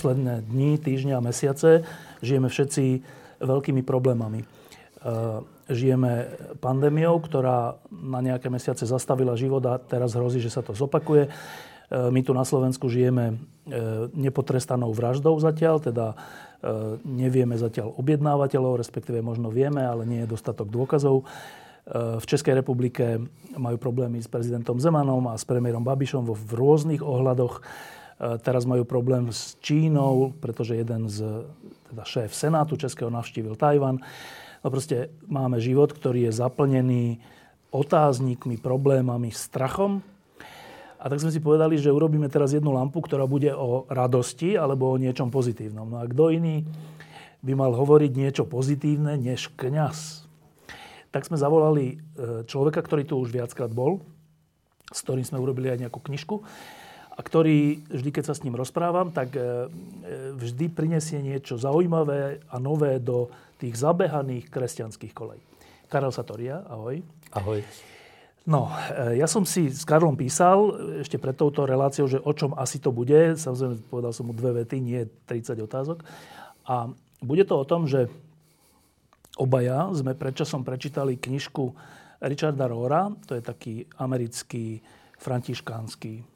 Posledné dni, týždňa a mesiace žijeme všetci veľkými problémami. E, žijeme pandémiou, ktorá na nejaké mesiace zastavila život a teraz hrozí, že sa to zopakuje. E, my tu na Slovensku žijeme e, nepotrestanou vraždou zatiaľ, teda nevieme zatiaľ objednávateľov, respektíve možno vieme, ale nie je dostatok dôkazov. V Českej republike majú problémy s prezidentom Zemanom a s premiérom Babišom v rôznych ohľadoch. Teraz majú problém s Čínou, pretože jeden z, teda šéf Senátu Českého navštívil Tajvan. No proste máme život, ktorý je zaplnený otáznikmi, problémami, strachom. A tak sme si povedali, že urobíme teraz jednu lampu, ktorá bude o radosti alebo o niečom pozitívnom. No a kto iný by mal hovoriť niečo pozitívne než kňaz? Tak sme zavolali e, človeka, ktorý tu už viackrát bol, s ktorým sme urobili aj nejakú knižku a ktorý, vždy keď sa s ním rozprávam, tak e, e, vždy prinesie niečo zaujímavé a nové do tých zabehaných kresťanských kolejí. Karel Satoria, ahoj. Ahoj. No, e, ja som si s Karlom písal ešte pred touto reláciou, že o čom asi to bude. Samozrejme, povedal som mu dve vety, nie 30 otázok. A bude to o tom, že obaja sme predčasom prečítali knižku Richarda Rohra, to je taký americký františkánsky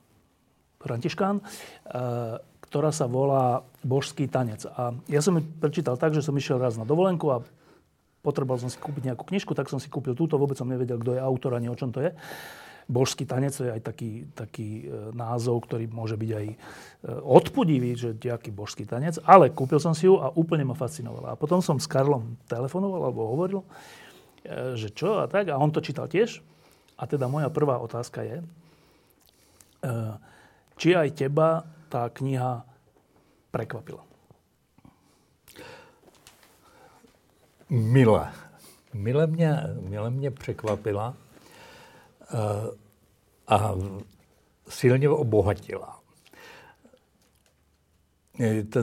Františkán, eh, ktorá sa volá Božský tanec. A ja som ju prečítal tak, že som išiel raz na dovolenku a potreboval som si kúpiť nejakú knižku, tak som si kúpil túto, vôbec som nevedel, kto je autor ani o čom to je. Božský tanec je aj taký, taký e, názov, ktorý môže byť aj e, odpudivý, že aký božský tanec, ale kúpil som si ju a úplne ma fascinovala. A potom som s Karlom telefonoval alebo hovoril, že čo a tak, a on to čítal tiež. A teda moja prvá otázka je, či aj teba tá kniha prekvapila? Mile. Mile mě, mile mě překvapila uh, a silně obohatila.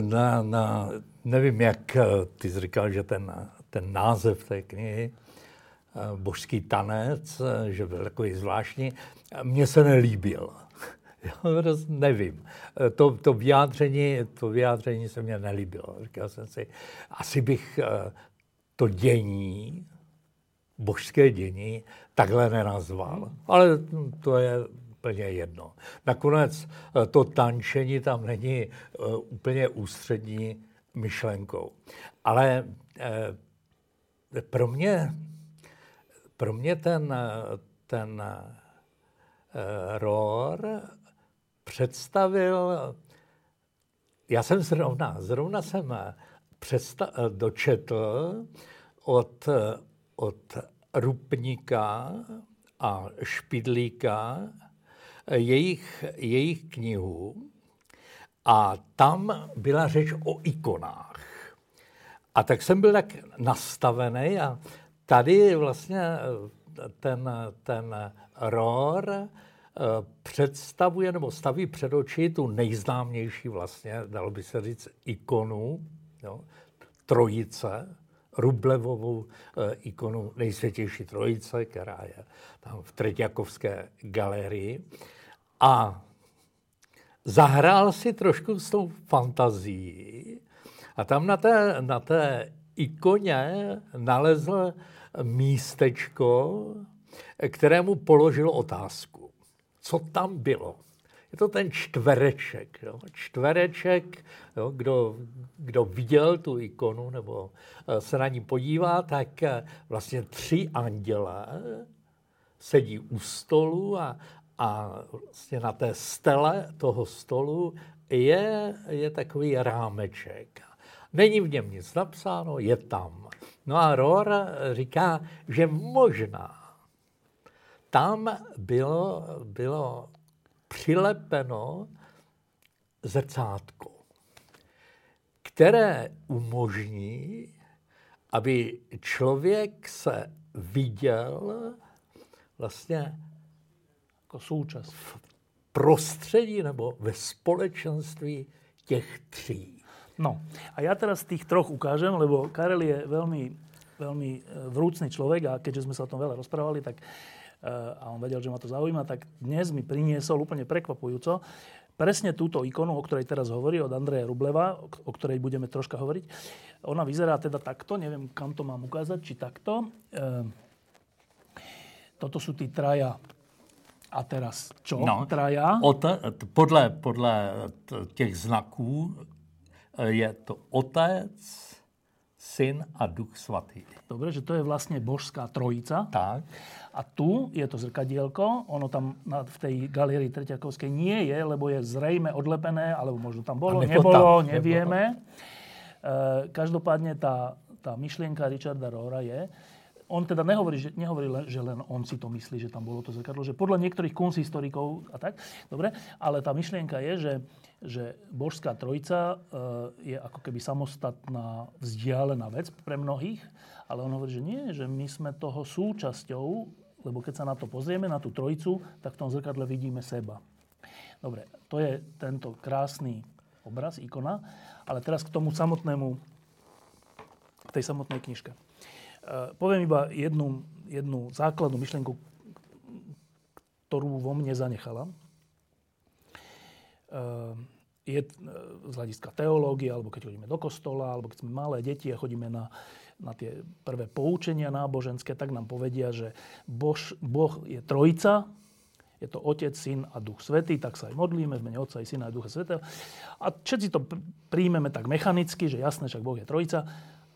Na, na, nevím, jak eh, ty jsi říkal, že ten, ten název té knihy, eh, Božský tanec, že byl takový zvláštní, mně se nelíbil. Já nevím. Eh, to, to, vyjádření, to vyjádření se mě nelíbilo. Říkal jsem si, asi bych eh, to dění, božské dění, takhle nenazval. Ale to je úplně jedno. Nakonec eh, to tančení tam není úplně ústřední myšlenkou. Ale pro mě, pro mě ten, ten ROR představil, já jsem zrovna, zrovna jsem předsta- dočetl od, od Rupníka a Špidlíka jejich, jejich knihu a tam byla řeč o ikonách. A tak jsem byl tak nastavený a tady vlastně ten, ten ROR Eh, představuje nebo staví před oči tu nejznámější vlastně, dalo by se říct, ikonu, jo, trojice, Rublevovou e, ikonu nejsvětější trojice, která je tam v Treťakovské galerii. A zahrál si trošku s tou fantazií a tam na té, na té ikoně nalezl místečko, kterému položil otázku co tam bylo. Je to ten čtvereček. Jo? Čtvereček, jo? Kdo, kdo viděl tu ikonu nebo eh, se na ní podívá, tak eh, vlastně tři anděle sedí u stolu a, a vlastně na té stele toho stolu je, je takový rámeček. Není v něm nic napsáno, je tam. No a Rohr říká, že možná tam bylo, bylo přilepeno zrcátko, které umožní, aby člověk se viděl vlastně jako součas v prostředí nebo ve společenství těch tří. No a ja teraz tých troch ukážem, lebo Karel je veľmi, veľmi e, vrúcný človek a keďže sme sa o tom veľa rozprávali, tak a on vedel, že ma to zaujíma, tak dnes mi priniesol úplne prekvapujúco presne túto ikonu, o ktorej teraz hovorí, od Andreja Rubleva, o ktorej budeme troška hovoriť. Ona vyzerá teda takto, neviem, kam to mám ukázať, či takto. E, toto sú tí traja a teraz čo? No, traja? Ote, podle, podle těch znaků e, je to Otec, Syn a Duch Svatý. Dobre, že to je vlastne božská trojica. Tak. A tu je to zrkadielko, ono tam v tej galérii Treťakovskej nie je, lebo je zrejme odlepené, alebo možno tam bolo, nebolo, tam, nevieme. Nebolo. E, každopádne tá, tá myšlienka Richarda Rohra je, on teda nehovorí, že, nehovorí len, že len on si to myslí, že tam bolo to zrkadlo, že podľa niektorých kunsthistorikov a tak, dobre, ale tá myšlienka je, že, že božská trojica e, je ako keby samostatná, vzdialená vec pre mnohých, ale on hovorí, že nie, že my sme toho súčasťou, lebo keď sa na to pozrieme, na tú trojicu, tak v tom zrkadle vidíme seba. Dobre, to je tento krásny obraz, ikona, ale teraz k tomu samotnému, k tej samotnej knižke. Eh, poviem iba jednu, jednu základnú myšlienku, ktorú vo mne zanechala. Eh, je eh, z hľadiska teológie, alebo keď chodíme do kostola, alebo keď sme malé deti a chodíme na, na tie prvé poučenia náboženské, tak nám povedia, že Bož, Boh je trojica, je to Otec, Syn a Duch Svetý, tak sa aj modlíme v mene Otca i Syna a Ducha Svetého. A všetci to príjmeme tak mechanicky, že jasné, však Boh je trojica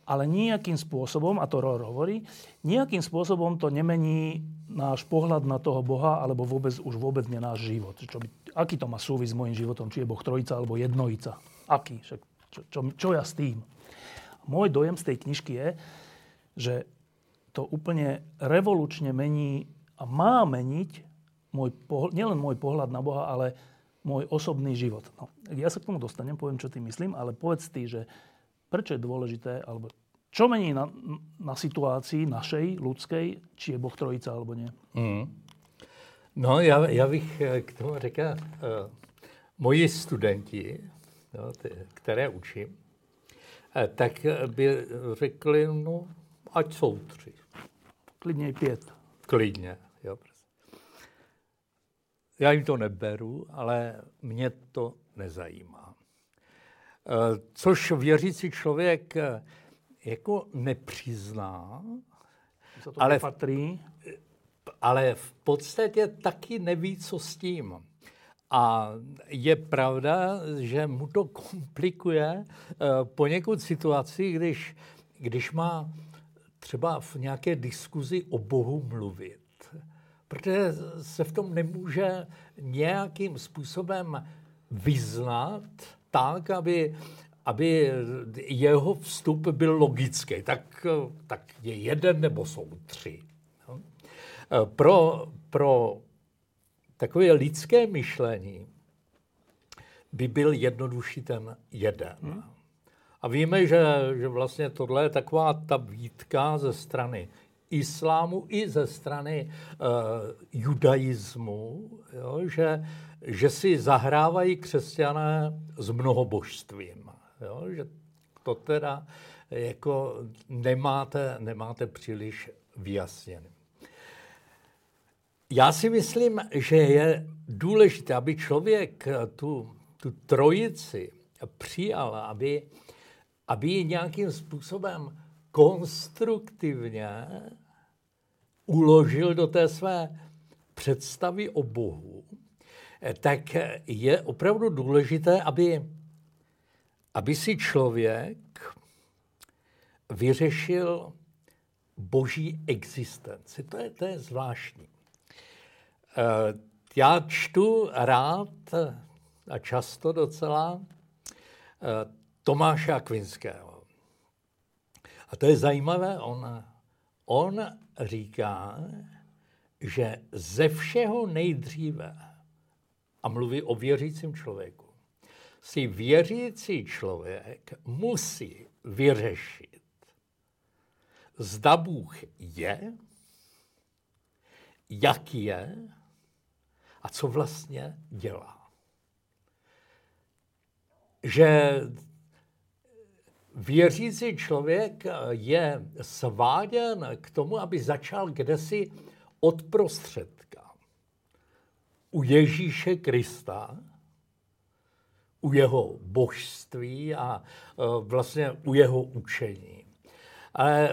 ale nejakým spôsobom, a to Rohr hovorí, nejakým spôsobom to nemení náš pohľad na toho Boha, alebo vôbec, už vôbec nie náš život. Čo by, aký to má súvis s môjim životom, či je Boh trojica alebo jednojica. Aký? Však, čo, čo, čo ja s tým? Môj dojem z tej knižky je, že to úplne revolučne mení a má meniť môj pohľad, nielen môj pohľad na Boha, ale môj osobný život. No, ja sa k tomu dostanem, poviem, čo tým myslím, ale povedz ty, že Prečo je dôležité, alebo čo mení na, na situácii našej, ľudskej, či je Boh trojica, alebo nie? Mm. No, já, já bych eh, k tomu řekl, uh, moji studenti, no, ty, které učím, uh, tak by řekli, no, ať jsou tři. Klidně i pět. Klidně, jo. Já jim to neberu, ale mě to nezajímá. Eh, což věřící člověk eh, jako nepřizná, to ale, patří. ale v podstatě taky neví, co s tím. A je pravda, že mu to komplikuje eh, poněkud situaci, když, když má třeba v nějaké diskuzi o Bohu mluvit. Protože se v tom nemůže nějakým způsobem vyznat, tak, aby, aby jeho vstup byl logický. Tak, tak je jeden nebo jsou tři. Pro, pro takové lidské myšlení by byl jednodušší ten jeden. Hmm. A víme, že, že vlastně tohle je taková ta výtka ze strany islámu i ze strany uh, judaismu, jo, že, že si zahrávají křesťané s mnohobožstvím. Jo, že to teda jako nemáte, nemáte příliš vyjasněné. Já si myslím, že je důležité, aby člověk tu, tu trojici přijal, aby, aby ji nějakým způsobem konstruktivně uložil do té své představy o Bohu, tak je opravdu důležité, aby, aby si člověk vyřešil boží existenci. To je, to je zvláštní. Eh, já čtu rád a často docela eh, Tomáše Akvinského. A to je zajímavé, on, on říká, že ze všeho nejdříve, a mluví o věřícím člověku, si věřící člověk musí vyřešit, zda Bůh je, jak je a co vlastně dělá. Že věřící člověk je sváděn k tomu, aby začal kdesi od prostředka. U Ježíše Krista, u jeho božství a e, vlastně u jeho učení. Ale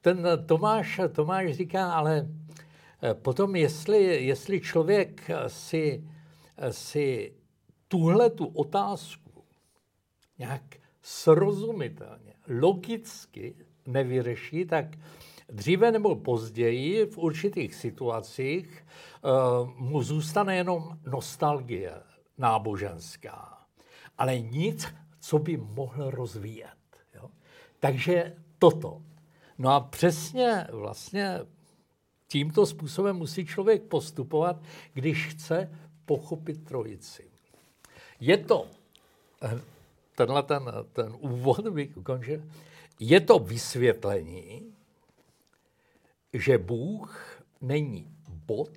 ten Tomáš, Tomáš říká, ale e, potom, jestli, jestli člověk si, si tuhle tu otázku nějak srozumitelně, logicky nevyřeší, tak dříve nebo později v určitých situacích uh, mu zůstane jenom nostalgie náboženská, ale nic, co by mohl rozvíjet. Jo? Takže toto. No a přesně vlastně tímto způsobem musí člověk postupovat, když chce pochopit trojici. Je to tenhle ten, ten úvod bych ukončil. Je to vysvětlení, že Bůh není bod,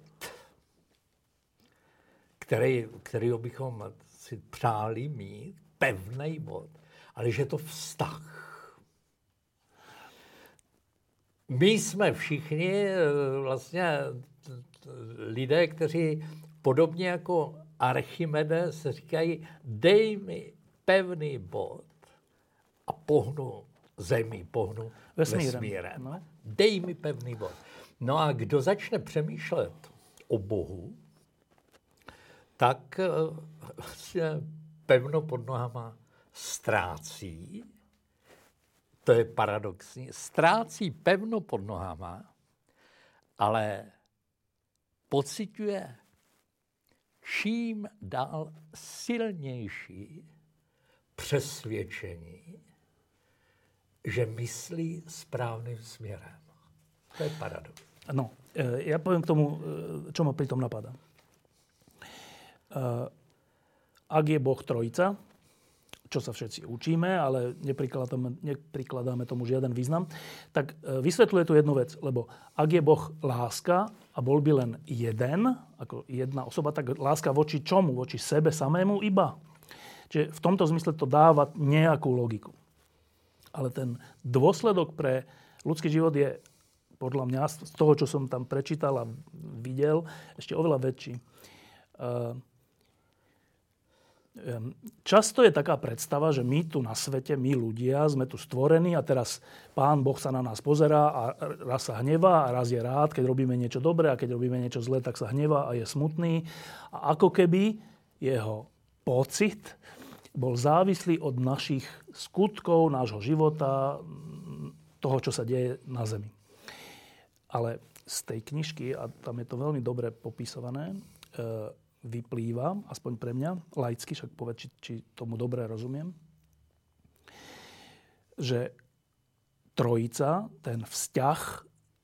který, který bychom si přáli mít, pevný bod, ale že je to vztah. My jsme všichni eh, vlastně lidé, kteří podobně jako Archimedes říkají, dej mi pevný bod a pohnu zemí, pohnu vesmírem. vesmírem. No. Dej mi pevný bod. No a kdo začne přemýšlet o Bohu, tak eh, vlastně pevno pod nohama ztrácí. To je paradoxní. Ztrácí pevno pod nohama, ale pociťuje čím dál silnější přesvědčení, že myslí správným směrem. To je paradox. No, e, ja poviem k tomu, e, čo ma pri tom napadá. E, ak je Boh trojica, čo sa všetci učíme, ale neprikladáme, neprikladáme tomu žiaden význam, tak vysvetľuje tu jednu vec, lebo ak je Boh láska a bol by len jeden, ako jedna osoba, tak láska voči čomu? Voči sebe samému iba? Čiže v tomto zmysle to dáva nejakú logiku. Ale ten dôsledok pre ľudský život je podľa mňa z toho, čo som tam prečítal a videl, ešte oveľa väčší. Ehm, ehm, často je taká predstava, že my tu na svete, my ľudia, sme tu stvorení a teraz pán Boh sa na nás pozerá a raz sa hnevá a raz je rád, keď robíme niečo dobré a keď robíme niečo zlé, tak sa hnevá a je smutný. A ako keby jeho pocit bol závislý od našich skutkov, nášho života, toho, čo sa deje na Zemi. Ale z tej knižky, a tam je to veľmi dobre popisované, e, vyplýva, aspoň pre mňa, laicky, však povedz, či, či tomu dobre rozumiem, že trojica, ten vzťah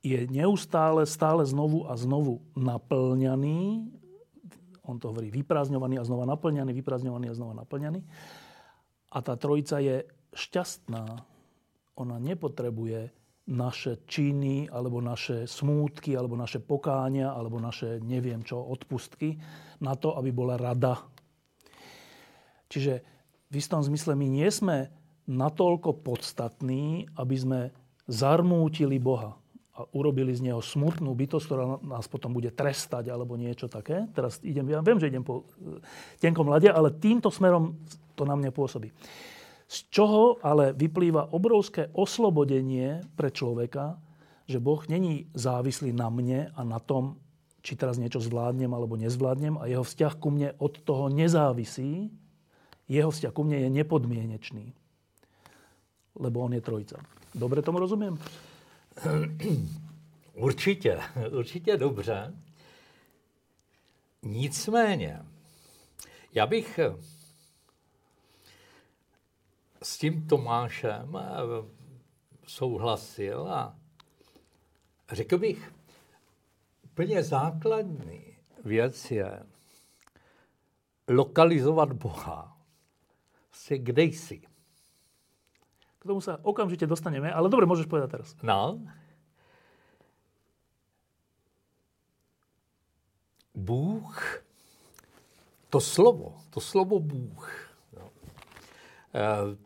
je neustále, stále znovu a znovu naplňaný on to hovorí vyprázdňovaný a znova naplňaný, vyprázdňovaný a znova naplňaný. A tá trojica je šťastná. Ona nepotrebuje naše činy, alebo naše smútky, alebo naše pokáňa, alebo naše neviem čo, odpustky na to, aby bola rada. Čiže v istom zmysle my nie sme natoľko podstatní, aby sme zarmútili Boha a urobili z neho smutnú bytosť, ktorá nás potom bude trestať alebo niečo také. Teraz idem, ja viem, že idem po e, tenkom lade, ale týmto smerom to na mňa pôsobí. Z čoho ale vyplýva obrovské oslobodenie pre človeka, že Boh není závislý na mne a na tom, či teraz niečo zvládnem alebo nezvládnem a jeho vzťah ku mne od toho nezávisí. Jeho vzťah ku mne je nepodmienečný. Lebo on je trojica. Dobre tomu rozumiem? Určitě, určitě dobře. Nicméně, já bych s tím Tomášem souhlasil a řekl bych, úplně základní věc je lokalizovat Boha Vlastně kde jsi? K tomu sa okamžite dostaneme, ale dobre, môžeš povedať teraz. No. Bůh, to slovo, to slovo Bůh, no, eh,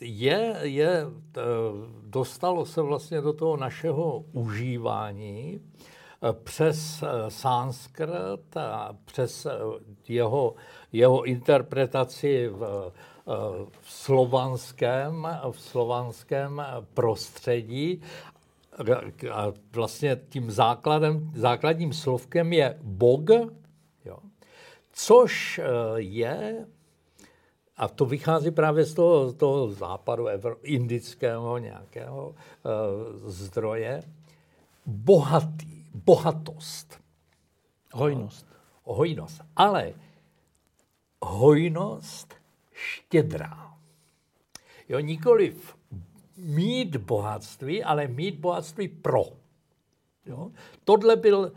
je, je, eh, dostalo se vlastně do toho našeho užívání eh, přes sanskrt a přes jeho, jeho interpretaci v, v slovanském, v slovanském prostředí a vlastně tím základem, základním slovkem je Bog, jo, což eh, je, a to vychází právě z toho, z toho západu indického nějakého uh, zdroje, bohatý, bohatost. Hojnost. Hojnost. Ale hojnost štědrá. Jo, nikoliv mít bohatství, ale mít bohatství pro. Jo? Tohle byl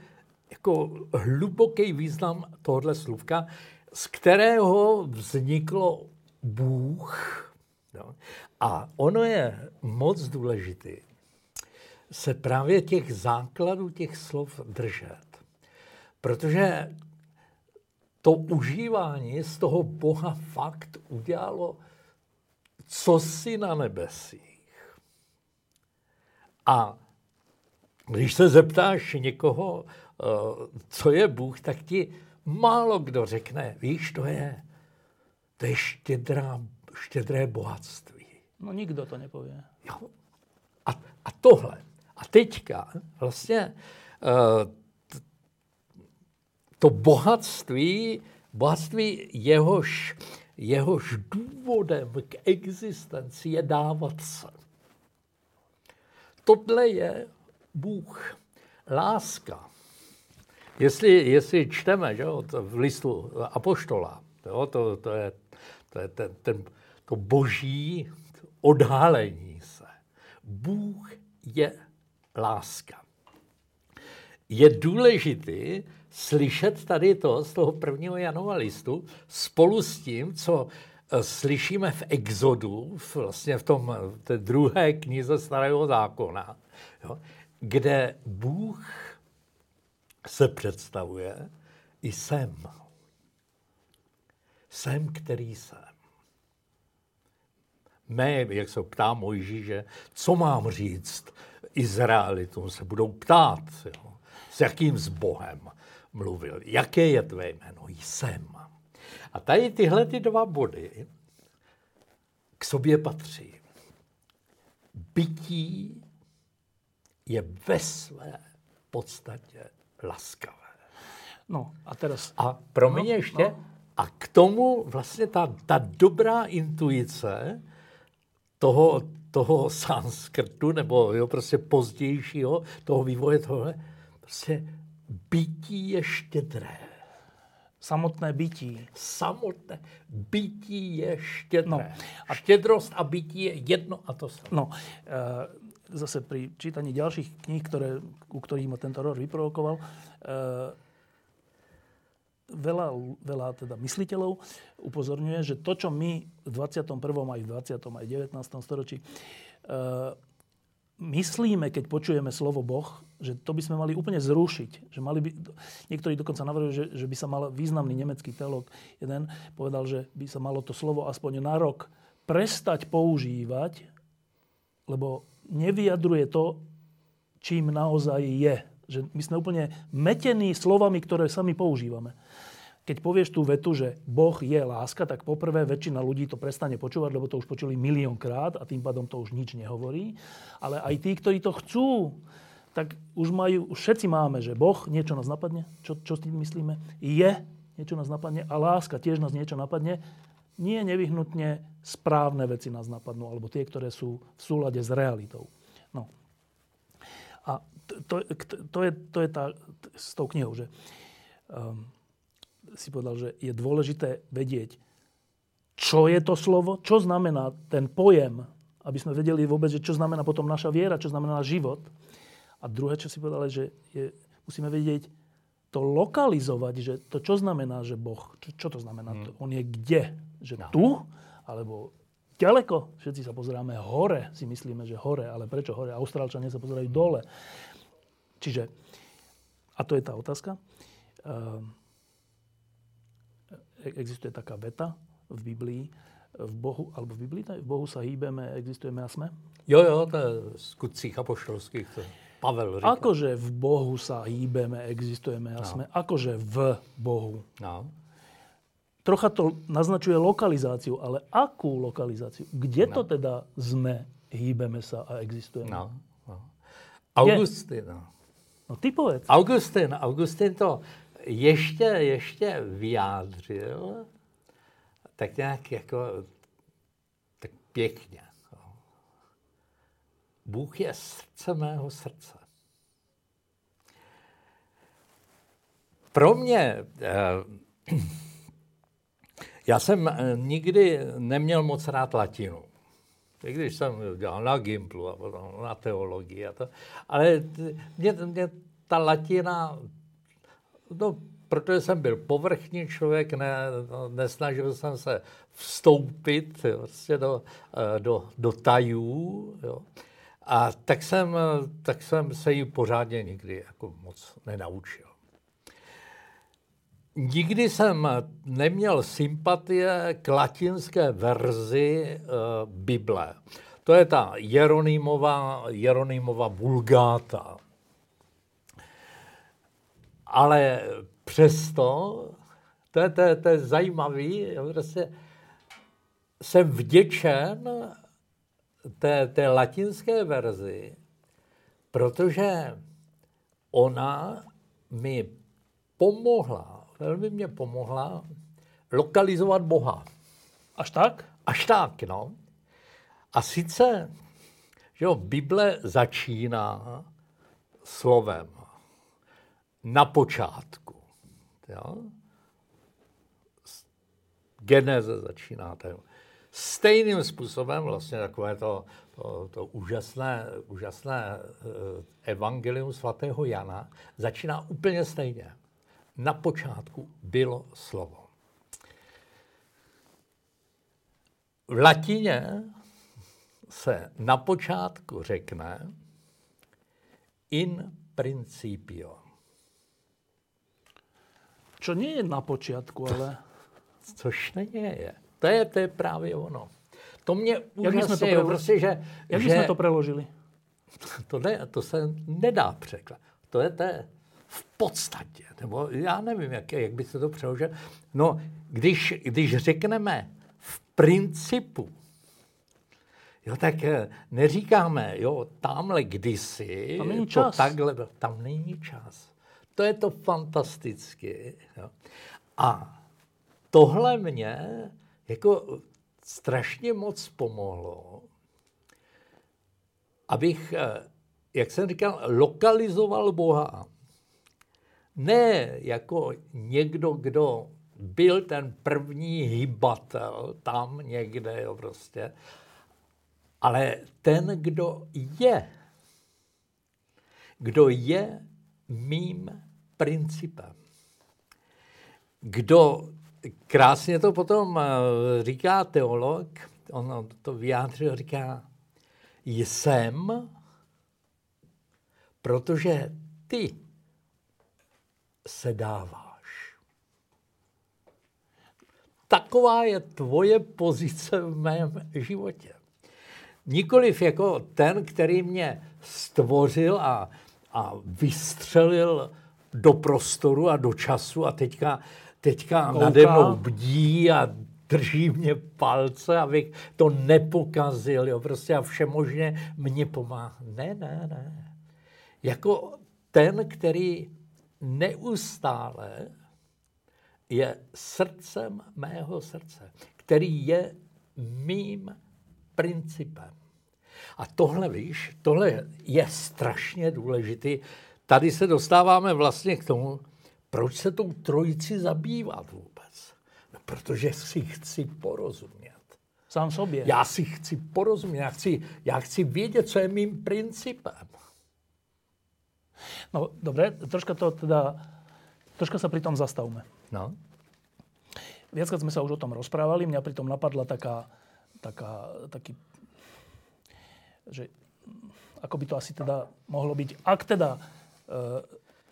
jako hluboký význam tohle slůvka, z kterého vzniklo Bůh. Jo? A ono je moc důležitý se právě těch základů těch slov držet. Protože to užívání z toho Boha fakt udělalo co si na nebesích. A když se zeptáš někoho, eh, co je Bůh, tak ti málo kdo řekne, víš, to je, to je štědrá, štědré bohatství. No nikdo to nepově. Jo. A, a tohle. A teďka vlastně uh, to bohatství, bohatství jehož, jehož důvodem k existenci je dávat se. Tohle je Bůh. Láska. Jestli, jestli čteme že jo, v listu Apoštola, jo, to, to je, to, je ten, ten, to boží odhalení se. Bůh je láska. Je důležité, slyšet tady to z toho prvního Janova listu spolu s tím, co eh, slyšíme v Exodu, vlastně v tom v té druhé knize Starého zákona, jo, kde Bůh se představuje i jsem. Jsem, který jsem. Mé, jak se ptá Mojžíše, co mám říct Izraelitům, se budou ptát, jo, s jakým s Bohem mluvil. Jaké je tvé jméno? Jsem. A tady tyhle ty dva body k sobě patří. Bytí je ve své podstatě laskavé. No a teraz... A pro mě no, ještě, no. a k tomu vlastně ta, ta dobrá intuice toho, toho sanskrtu, nebo jo, prostě pozdějšího, toho vývoje tohle, prostě bytí je štědré. Samotné bytí. Samotné bytí je štědré. No, a štědrost a bytí je jedno a to samé. No, e, zase pri čítaní ďalších kníh, ktoré, u ktorých ma tento rod vyprovokoval, e, veľa, veľa teda mysliteľov upozorňuje, že to, čo my v 21. aj v 20. aj 19. storočí e, myslíme, keď počujeme slovo Boh, že to by sme mali úplne zrušiť. Že mali by, niektorí dokonca navrhujú, že, že by sa mal významný nemecký teolog jeden povedal, že by sa malo to slovo aspoň na rok prestať používať, lebo nevyjadruje to, čím naozaj je. Že my sme úplne metení slovami, ktoré sami používame keď povieš tú vetu, že Boh je láska, tak poprvé väčšina ľudí to prestane počúvať, lebo to už počuli miliónkrát a tým pádom to už nič nehovorí. Ale aj tí, ktorí to chcú, tak už majú, už všetci máme, že Boh, niečo nás napadne, čo, čo s tým myslíme, je, niečo nás napadne a láska tiež nás niečo napadne. Nie nevyhnutne správne veci nás napadnú, alebo tie, ktoré sú v súlade s realitou. No. A to, to, to, je, to je tá, s tou knihou, že um, si povedal, že je dôležité vedieť, čo je to slovo, čo znamená ten pojem, aby sme vedeli vôbec, že čo znamená potom naša viera, čo znamená život. A druhé, čo si povedal, že je, musíme vedieť to lokalizovať, že to čo znamená, že Boh, čo, čo to znamená, hmm. to, on je kde. že no. tu, alebo ďaleko. Všetci sa pozeráme hore, si myslíme, že hore. Ale prečo hore? Austrálčania sa pozerajú dole. Čiže, a to je tá otázka, e, existuje taká veta v Biblii, v Bohu, alebo v Biblii, v Bohu sa hýbeme, existujeme a sme? Jo, jo, to je skutcích apoštolských, to Pavel říká. Akože v Bohu sa hýbeme, existujeme a no. sme? Akože v Bohu? No. Trocha to naznačuje lokalizáciu, ale akú lokalizáciu? Kde no. to teda sme, hýbeme sa a existujeme? No. no. Augustin. No. no ty povedz. Augustin, Augustin to ještě, ještě vyjádřil tak nějak jako tak pěkně. Bůh je srdce mého srdce. Pro mě, eh, já jsem eh, nikdy neměl moc rád latinu. I když jsem dělal na Gimplu a potom na teologii a to. Ale mě, mě ta latina, no, protože jsem byl povrchní člověk, ne, nesnažil jsem se vstoupit jo, prostě do, eh, do, do tajů. Jo. A tak jsem, tak jsem se ji pořádně nikdy jako moc nenaučil. Nikdy jsem neměl sympatie k latinské verzi uh, Bible. To je ta Jeronýmova, Jeronýmova vulgáta. Ale přesto, to je, to je, to je zajímavý, prostě jsem vděčen té, té latinské verzi, protože ona mi pomohla, velmi mě pomohla lokalizovat Boha. Až tak? Až tak, no. A sice, že jo, Bible začíná slovem na počátku. Jo? Geneze začíná ten stejným způsobem vlastně takové to, to, to úžasné, úžasné eh, evangelium svatého Jana začíná úplně stejně. Na počátku bylo slovo. V latině se na počátku řekne in principio. Čo nie je na počátku, ale... Což není je. To je, to je právě ono. To mě úžasně, jsme to preložili? prostě, že... Jak že, jsme to preložili? To, ne, to se nedá překládat. To je, to je v podstatě, nebo já nevím, jak, jak by se to přeložil. No, když, když řekneme v principu, jo, tak eh, neříkáme, jo, tamhle kdysi, tam není čas. to takhle, tam není čas. To je to fantastické. Jo. A tohle mě jako strašně moc pomohlo, abych, eh, jak jsem říkal, lokalizoval Boha. Ne jako někdo, kdo byl ten první hybatel tam někde, jo, prostě, ale ten, kdo je. Kdo je mým principem. Kdo krásně to potom eh, říká teolog, on to vyjádřil, říká, jsem, protože ty se dáváš. Taková je tvoje pozice v mém životě. Nikoliv jako ten, který mě stvořil a, a vystřelil do prostoru a do času a teďka teďka Kouká. nade mnou bdí a drží mě palce, abych to nepokazil, jo, prostě a všemožně mě pomáhá. Ne, ne, ne. Jako ten, který neustále je srdcem mého srdce, který je mým principem. A tohle, víš, tohle je strašně důležitý. Tady se dostáváme vlastně k tomu, proč se tou trojici zabývat vůbec? No, protože si chci porozumět. Sám sobě. Já si chci porozumět, já chci, já chci vědět, co je mým principem. No, dobré, troška to teda, troška sa pri tom zastavme. No. viackrát sme sa už o tom rozprávali, mňa pritom napadla taká, taká, taký, že ako by to asi teda mohlo byť, ak teda e,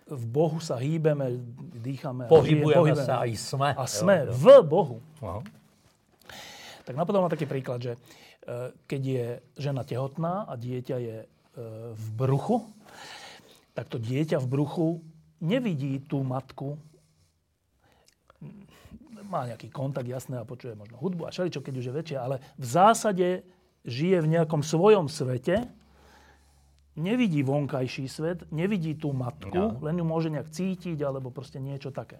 v Bohu sa hýbeme, dýchame. Pohybujeme, pohybujeme sa aj sme. A sme jo, jo. v Bohu. Aha. Tak napadol ma taký príklad, že e, keď je žena tehotná a dieťa je e, v bruchu, tak to dieťa v bruchu nevidí tú matku, má nejaký kontakt, jasné, a počuje možno hudbu a všeličo, keď už je väčšia, ale v zásade žije v nejakom svojom svete, nevidí vonkajší svet, nevidí tú matku, no. len ju môže nejak cítiť alebo proste niečo také.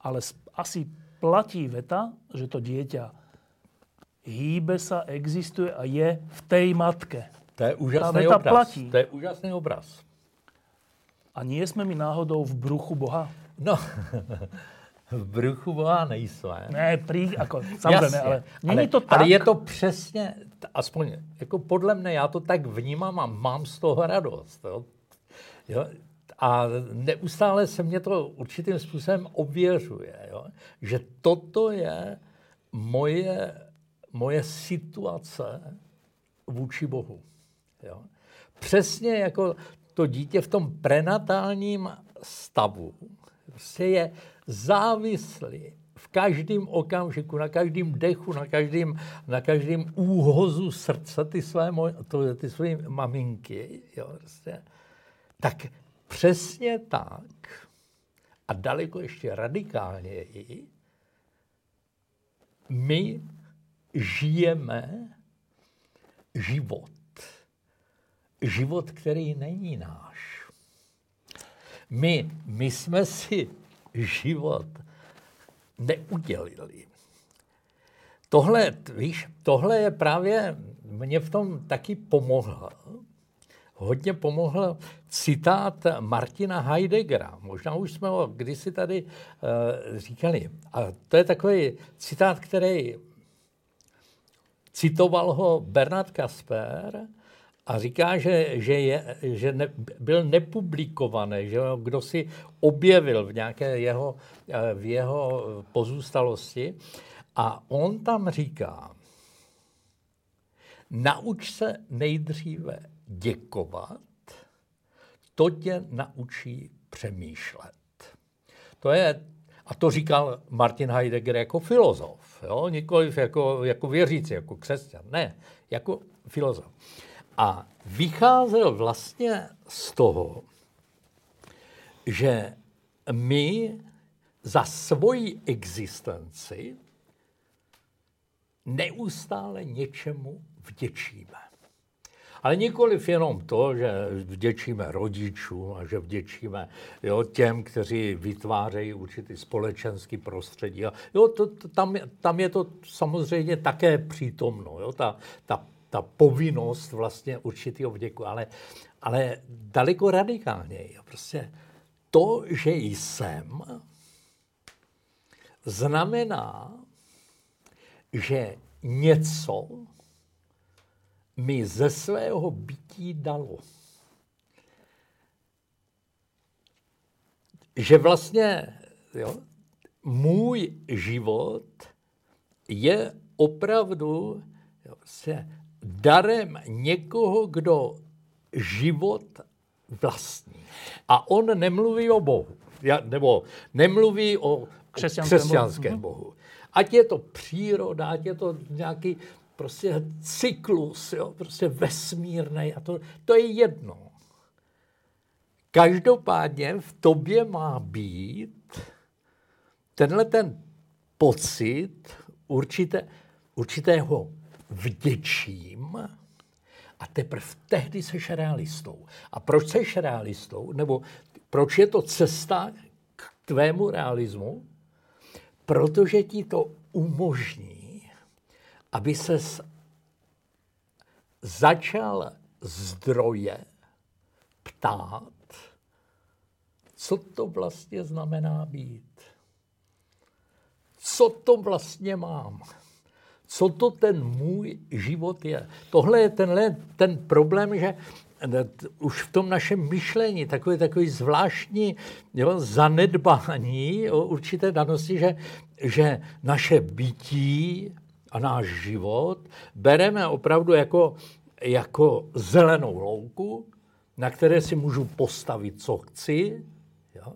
Ale asi platí veta, že to dieťa hýbe sa, existuje a je v tej matke. To je úžasný obraz. Platí. To je úžasný obraz. A nie sme mi náhodou v bruchu Boha? No, v bruchu Boha nejsme. Ne, prý, jako, samozřejmě, ale není to tak. Ale je to přesně, aspoň jako podle mne, já to tak vnímám a mám z toho radost. Jo? Jo? A neustále se mě to určitým způsobem obvěřuje, jo? že toto je moje, moje situace vůči Bohu. Jo? Přesně jako to dítě v tom prenatálním stavu prostě je závislý v každém okamžiku, na každém dechu, na každém, na každém úhozu srdce ty své, to, ty své maminky, jo, prostě, tak přesně tak a daleko ještě radikálněji my žijeme život. Život, který není náš. My, my jsme si život neudělili. Tohle, víš, tohle je právě, mě v tom taky pomohlo. Hodně pomohl citát Martina Heideggera. Možná už jsme ho kdysi tady uh, říkali. A to je takový citát, který citoval ho Bernard Kasper, a říká, že, že, je, že ne, byl nepublikovaný, že kdo si objevil v nějaké jeho, eh, v jeho pozůstalosti. A on tam říká, nauč se nejdříve děkovat, to tě naučí přemýšlet. To je, a to říkal Martin Heidegger jako filozof, jo? nikoliv jako, jako věřící, jako křesťan, ne, jako filozof. A vycházel vlastně z toho, že my za svoji existenci neustále něčemu vděčíme. Ale nikoliv jenom to, že vděčíme rodičům a že vděčíme jo, těm, kteří vytvářejí určitý společenský prostředí. jo, to, to, tam, tam je to samozřejmě také přítomno. Jo, ta, ta ta povinnost vlastně určitého vděku, ale, ale daleko radikálněji. Prostě to, že jsem, znamená, že něco mi ze svého bytí dalo. Že vlastně jo, můj život je opravdu jo, vlastně darem někoho, kdo život vlastní. A on nemluví o Bohu, nebo nemluví o křesťanském, křesťanském Bohu. Bohu. Ať je to příroda, ať je to nějaký prostě cyklus, jo, prostě vesmírný, a to, to je jedno. Každopádně v tobě má být tenhle ten pocit určité, určitého vděčím a teprve tehdy seš realistou. A proč seš realistou? Nebo proč je to cesta k tvému realismu? Protože ti to umožní, aby se začal zdroje ptát, co to vlastně znamená být. Co to vlastně mám? Co to ten můj život je. Tohle je tenhle, ten problém, že už v tom našem myšlení, takový, takový zvláštní jo, zanedbání jo, určité danosti, že, že naše bytí a náš život bereme opravdu jako, jako zelenou louku, na které si můžu postavit, co chci. Jo?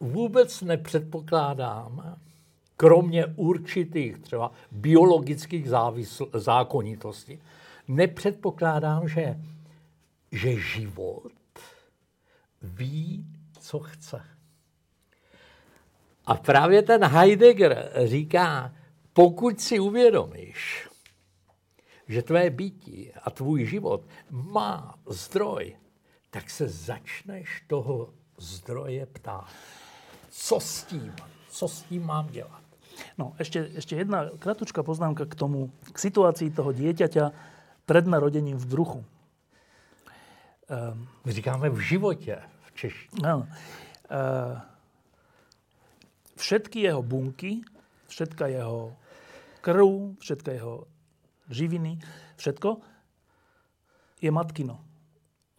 Vůbec nepředpokládám, kromě určitých třeba biologických závisl, zákonitostí, nepředpokládám, že, že život ví, co chce. A právě ten Heidegger říká, pokud si uvědomíš, že tvé bytí a tvůj život má zdroj, tak se začneš toho zdroje ptát. Co s tím? Co s tím mám dělat? No, ešte, ešte jedna kratučká poznámka k tomu, k situácii toho dieťaťa pred narodením v bruchu. Um, My říkáme v životě v češtině. No. Uh, všetky jeho bunky, všetka jeho krv, všetka jeho živiny, všetko je matkino.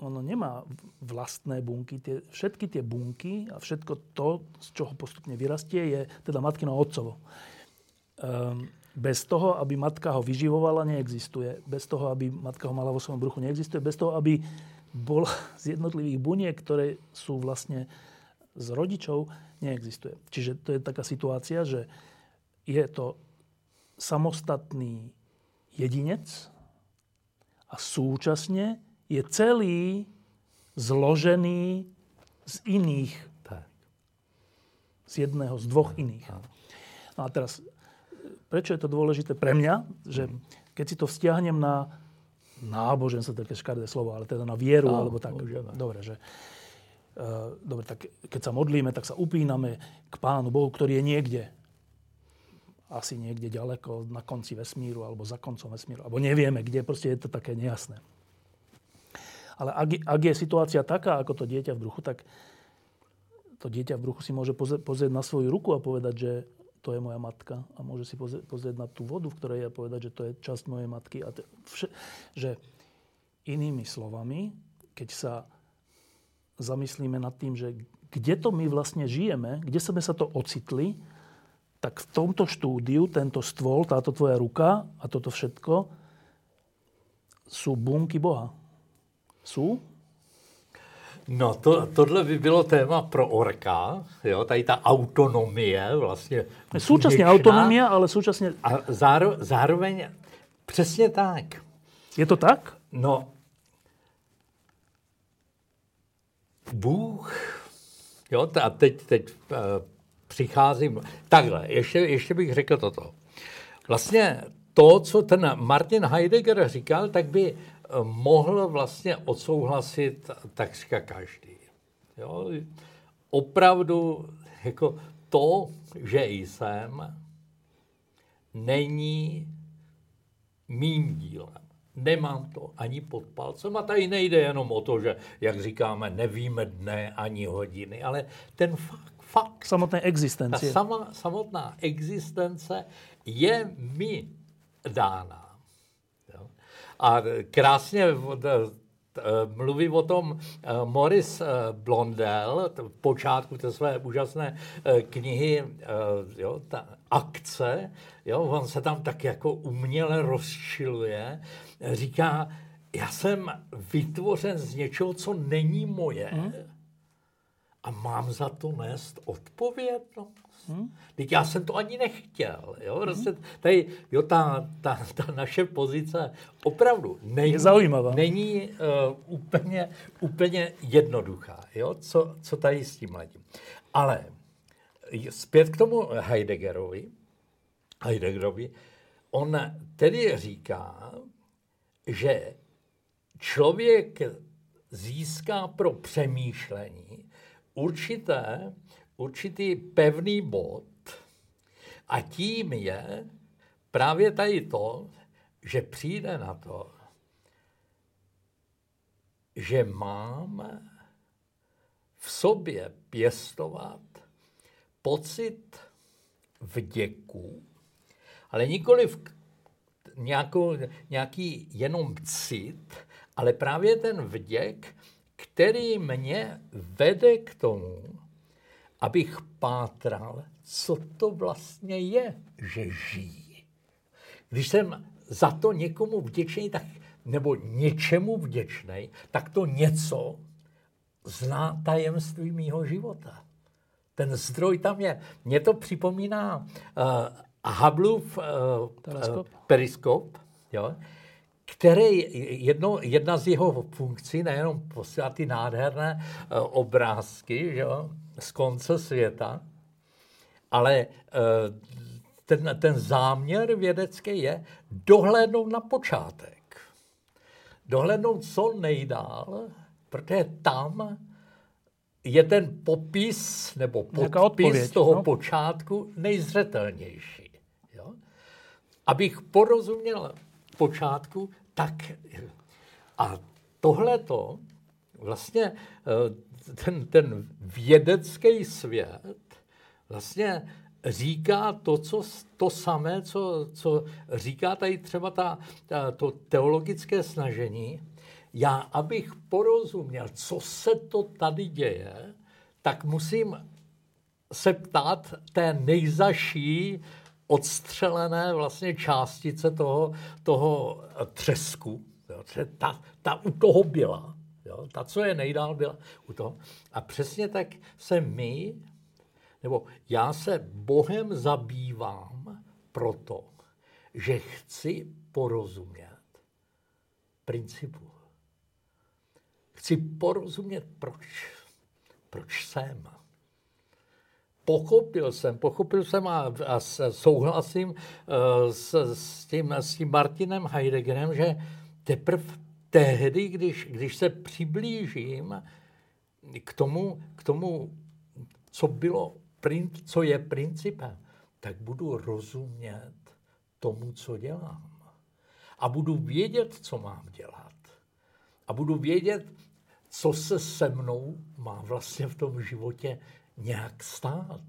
Ono nemá vlastné bunky. Tie, všetky tie bunky a všetko to, z čoho postupne vyrastie, je teda matkino otcovo. Um, bez toho, aby matka ho vyživovala, neexistuje. Bez toho, aby matka ho mala vo svojom bruchu, neexistuje. Bez toho, aby bol z jednotlivých buniek, ktoré sú vlastne z rodičov, neexistuje. Čiže to je taká situácia, že je to samostatný jedinec a súčasne je celý zložený z iných. Tak. Z jedného, z dvoch iných. No a teraz, prečo je to dôležité pre mňa? Že keď si to vzťahnem na náboženstvo, také škardé slovo, ale teda na vieru, no, alebo tak. Môžeme. Dobre, že, uh, dobre, tak keď sa modlíme, tak sa upíname k Pánu Bohu, ktorý je niekde asi niekde ďaleko na konci vesmíru alebo za koncom vesmíru, alebo nevieme kde, proste je to také nejasné. Ale ak, ak je situácia taká, ako to dieťa v bruchu, tak to dieťa v bruchu si môže pozrieť na svoju ruku a povedať, že to je moja matka. A môže si pozrieť na tú vodu, v ktorej je a povedať, že to je časť mojej matky. A vše, že inými slovami, keď sa zamyslíme nad tým, že kde to my vlastne žijeme, kde sme sa to ocitli, tak v tomto štúdiu tento stôl, táto tvoja ruka a toto všetko sú bunky Boha. Sú? No, to, tohle by bylo téma pro orka, jo, tady ta autonomie vlastně. Současně autonomie, ale současně... A záro, zároveň přesně tak. Je to tak? No, Bůh, jo, a teď, teď eh, přicházím. Takhle, ještě, ještě bych řekl toto. Vlastně to, co ten Martin Heidegger říkal, tak by mohl vlastně odsouhlasit takřka každý. Jo? Opravdu jako to, že jsem, není mým dílem. Nemám to ani pod palcem a tady nejde jenom o to, že, jak říkáme, nevíme dne ani hodiny, ale ten fakt fakt. Samotné existence. Ta sama, samotná existence je mi dána. A krásně mluví o tom eh, Morris eh, Blondel v počátku té své úžasné eh, knihy, jo, ta akce, jo, on se tam tak jako uměle rozčiluje, říká, já jsem vytvořen z něčeho, co není moje, hmm a mám za to nést odpovědnost. Hmm? Teď já jsem to ani nechtěl. Jo? Prostě tady, jo, ta, ta, ta naše pozice opravdu není, je zaujímavá. není uh, úplně, úplně jednoduchá, jo? Co, co tady s tím ledím. Ale zpět k tomu Heideggerovi. Heideggerovi, on tedy říká, že člověk získá pro přemýšlení určité, určitý pevný bod a tím je právě tady to, že přijde na to, že mám v sobě pěstovat pocit vděku, ale nikoli v nějakou, nějaký jenom cit, ale právě ten vděk, který mě vede k tomu, abych pátral, co to vlastně je, že žijí. Když jsem za to někomu vděčný, tak, nebo něčemu vděčný, tak to něco zná tajemství mýho života. Ten zdroj tam je. Mně to připomíná uh, Hubbleův uh, periskop, periskop jo, který jedno, jedna z jeho funkcí, nejenom posílat ty nádherné uh, obrázky jo, z konce světa, ale uh, ten, ten záměr vědecký je dohlédnout na počátek. Dohlédnout co nejdál, protože tam je ten popis nebo podpis odpověď, toho no? počátku nejzřetelnější. Jo? Abych porozuměl počátku, tak a tohleto vlastně eh, ten, ten vědecký svět vlastně říká to, co, to samé, co, co říká tady třeba ta, ta, to teologické snažení, já, abych porozuměl, co se to tady děje, tak musím se ptát té nejzaší odstřelené vlastně částice toho, toho třesku. Jo, ta, ta u toho byla. Jo, ta, co je nejdál, byla u toho. A přesně tak se my, nebo já se Bohem zabývám proto, že chci porozumět principu. Chci porozumět, proč. Proč jsem. Pochopil jsem, pochopil jsem a, a souhlasím uh, s, s, tím, s tím Martinem Heideggerem, že teprve tehdy, když, když se přiblížím k tomu, k tomu, co bylo, co je principem, tak budu rozumět tomu, co dělám. A budu vědět, co mám dělat. A budu vědět, co se se mnou má vlastně v tom životě nějak stát.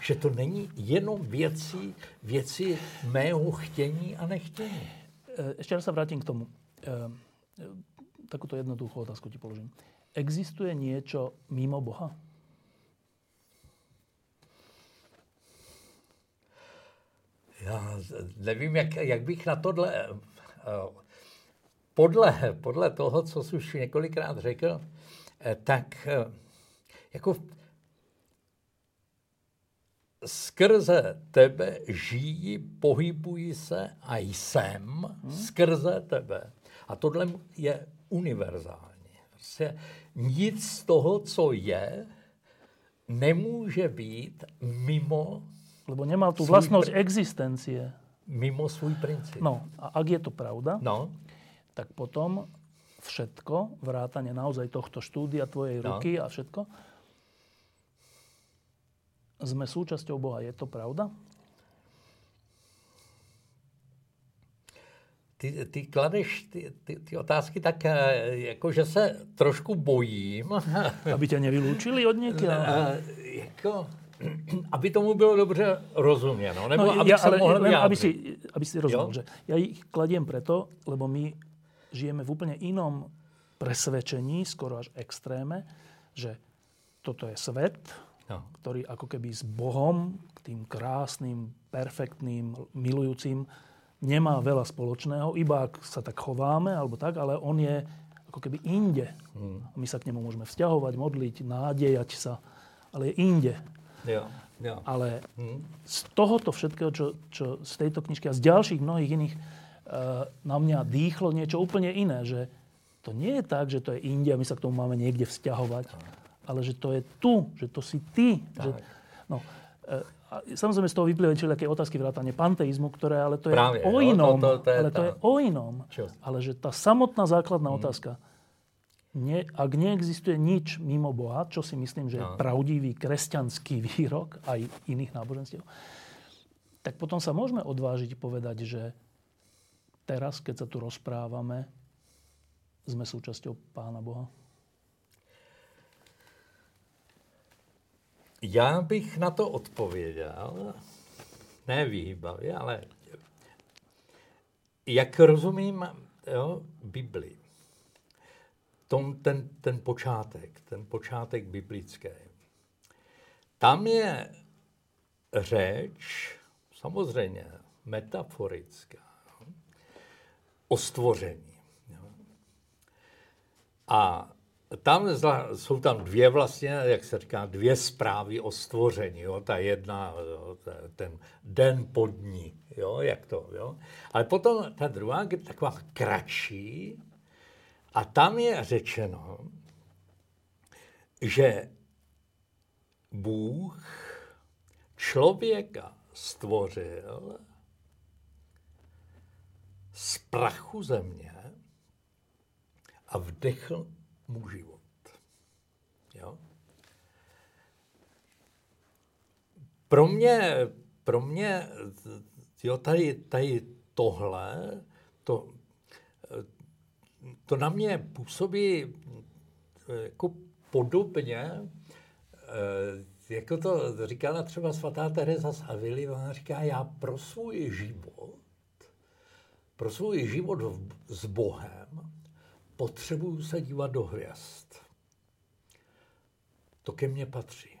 Že to není jenom věci, věci mého chtění a nechtění. Ještě raz se vrátím k tomu. Takovou jednoduchou otázku ti položím. Existuje něco mimo Boha? Já nevím, jak, jak bych na tohle podle, podle toho, co jsi už několikrát řekl, eh, tak eh, jako skrze tebe žijí, pohybují se a jsem hmm. skrze tebe. A tohle je univerzální. Prostě nic z toho, co je, nemůže být mimo Lebo nemá tu vlastnosť pr- existencie. Mimo svůj princip. No, a ak je to pravda, no tak potom všetko, vrátane naozaj tohto štúdia, tvojej no. ruky a všetko, sme súčasťou Boha. Je to pravda? Ty, ty kladeš ty, ty, ty otázky tak, eh, jako že se trošku bojím. Aby tě nevylúčili od někoho? Eh, jako, aby tomu bylo dobře rozuměno. Nebo no, aby ja, ale, mohl aby, si, aby si rozuměl, že ja ich kladiem preto, lebo my žijeme v úplne inom presvedčení, skoro až extréme, že toto je svet, no. ktorý ako keby s Bohom, k tým krásnym, perfektným, milujúcim, nemá veľa spoločného, iba ak sa tak chováme, alebo tak, ale on je ako keby inde. Hmm. My sa k nemu môžeme vzťahovať, modliť, nádejať sa, ale je inde. Jo, jo. Ale hmm. z tohoto všetkého, čo, čo z tejto knižky a z ďalších mnohých iných na mňa dýchlo niečo úplne iné, že to nie je tak, že to je India, my sa k tomu máme niekde vzťahovať, ale že to je tu, že to si ty. Že, no, e, a samozrejme z toho vyplývajú také otázky vrátane panteizmu, ktoré ale to je Právě, o inom. To, to, to je ale to je o inom. Čo? Ale že tá samotná základná hmm. otázka, ne, ak neexistuje nič mimo Boha, čo si myslím, že je no. pravdivý kresťanský výrok aj iných náboženstiev, tak potom sa môžeme odvážiť povedať, že teraz, keď sa tu rozprávame, sme súčasťou Pána Boha? Já bych na to odpověděl, ne výhybavě, ale jak rozumím jo, Bibli, tom, ten, ten počátek, ten počátek biblický, tam je řeč, samozřejmě metaforická, o stvoření. A tam jsou tam dvě vlastně, jak se říká, dvě zprávy o stvoření. Jo? Ta jedna, jo, ten den pod ní, jo? jak to. Jo? Ale potom ta druhá je taková kratší a tam je řečeno, že Bůh člověka stvořil z prachu země a vdechl mu život. Jo? Pro mě, pro mě jo, tady, tady tohle, to, to na mě působí jako podobně, eh, jako to říkala třeba svatá Teresa z Avily, ona říká, já pro svůj život, pro svůj život s Bohem potřebuju se dívat do hvězd. To ke mně patří.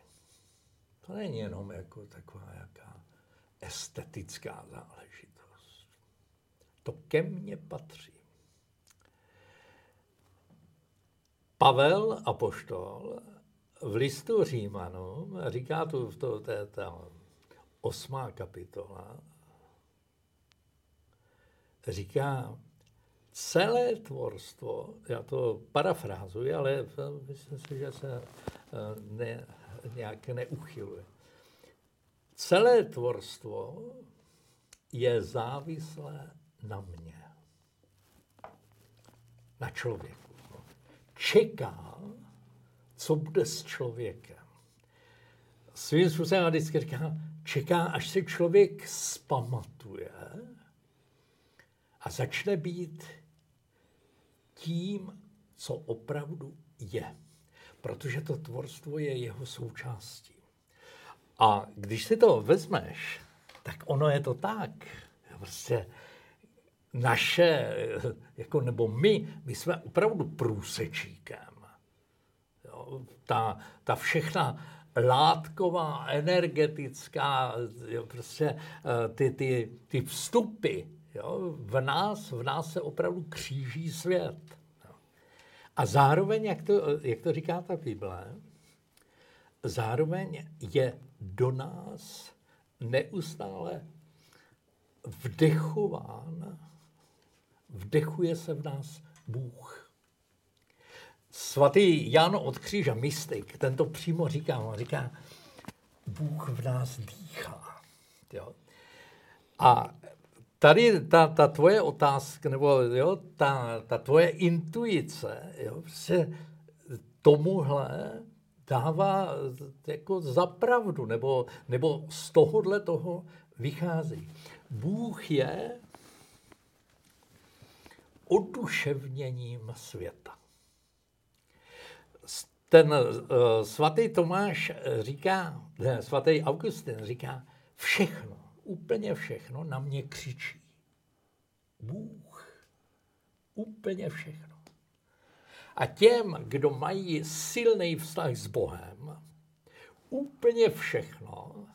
To není jenom jako taková jaká estetická záležitost. To ke mně patří. Pavel Apoštol v listu Římanům, říká tu v to, to je ta osmá kapitola, říká, celé tvorstvo, já to parafrázuji, ale myslím si, že se eh, ne, nějak neuchyluje. Celé tvorstvo je závislé na mě, na člověku. Čeká, co bude s člověkem. Svým způsobem já vždycky říkám, čeká, až se člověk spamatuje a začne být tím, co opravdu je. Protože to tvorstvo je jeho součástí. A když si to vezmeš, tak ono je to tak. Prostě naše, jako nebo my, my jsme opravdu průsečíkem. Jo, ta, ta všechna látková, energetická, jo, prostě eh, ty, ty, ty vstupy Jo? V, nás, v nás se opravdu kříží svět. Jo? A zároveň, jak to, jak to říká ta Bible, zároveň je do nás neustále vdechován, vdechuje se v nás Bůh. Svatý Jan od kříža, mystik, ten to přímo říká, on říká, Bůh v nás dýchá. Jo? A tady ta, ta tvoje otázka, nebo jo, ta, ta tvoje intuice, jo, se tomuhle dává jako zapravdu, nebo, nebo z tohohle toho vychází. Bůh je oduševněním světa. Ten uh, svatý Tomáš říká, ne, svatý Augustin říká, všechno úplně všechno na mě křičí. Bůh. Úplně všechno. A těm, kdo mají silný vztah s Bohem, úplně všechno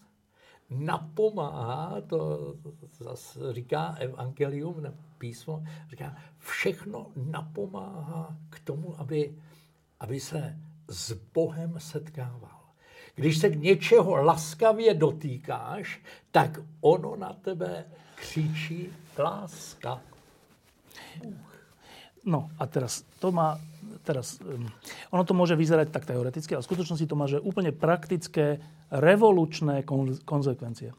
napomáhá, to zase říká evangelium nebo písmo, říká, všechno napomáhá k tomu, aby, aby se s Bohem setkával. Když se k něčeho laskavě dotýkáš, tak ono na tebe křičí láska. No a teraz to má, teraz, um, ono to môže vyzerať tak teoreticky, ale v skutočnosti to má že úplne praktické, revolučné kon, konzekvencie.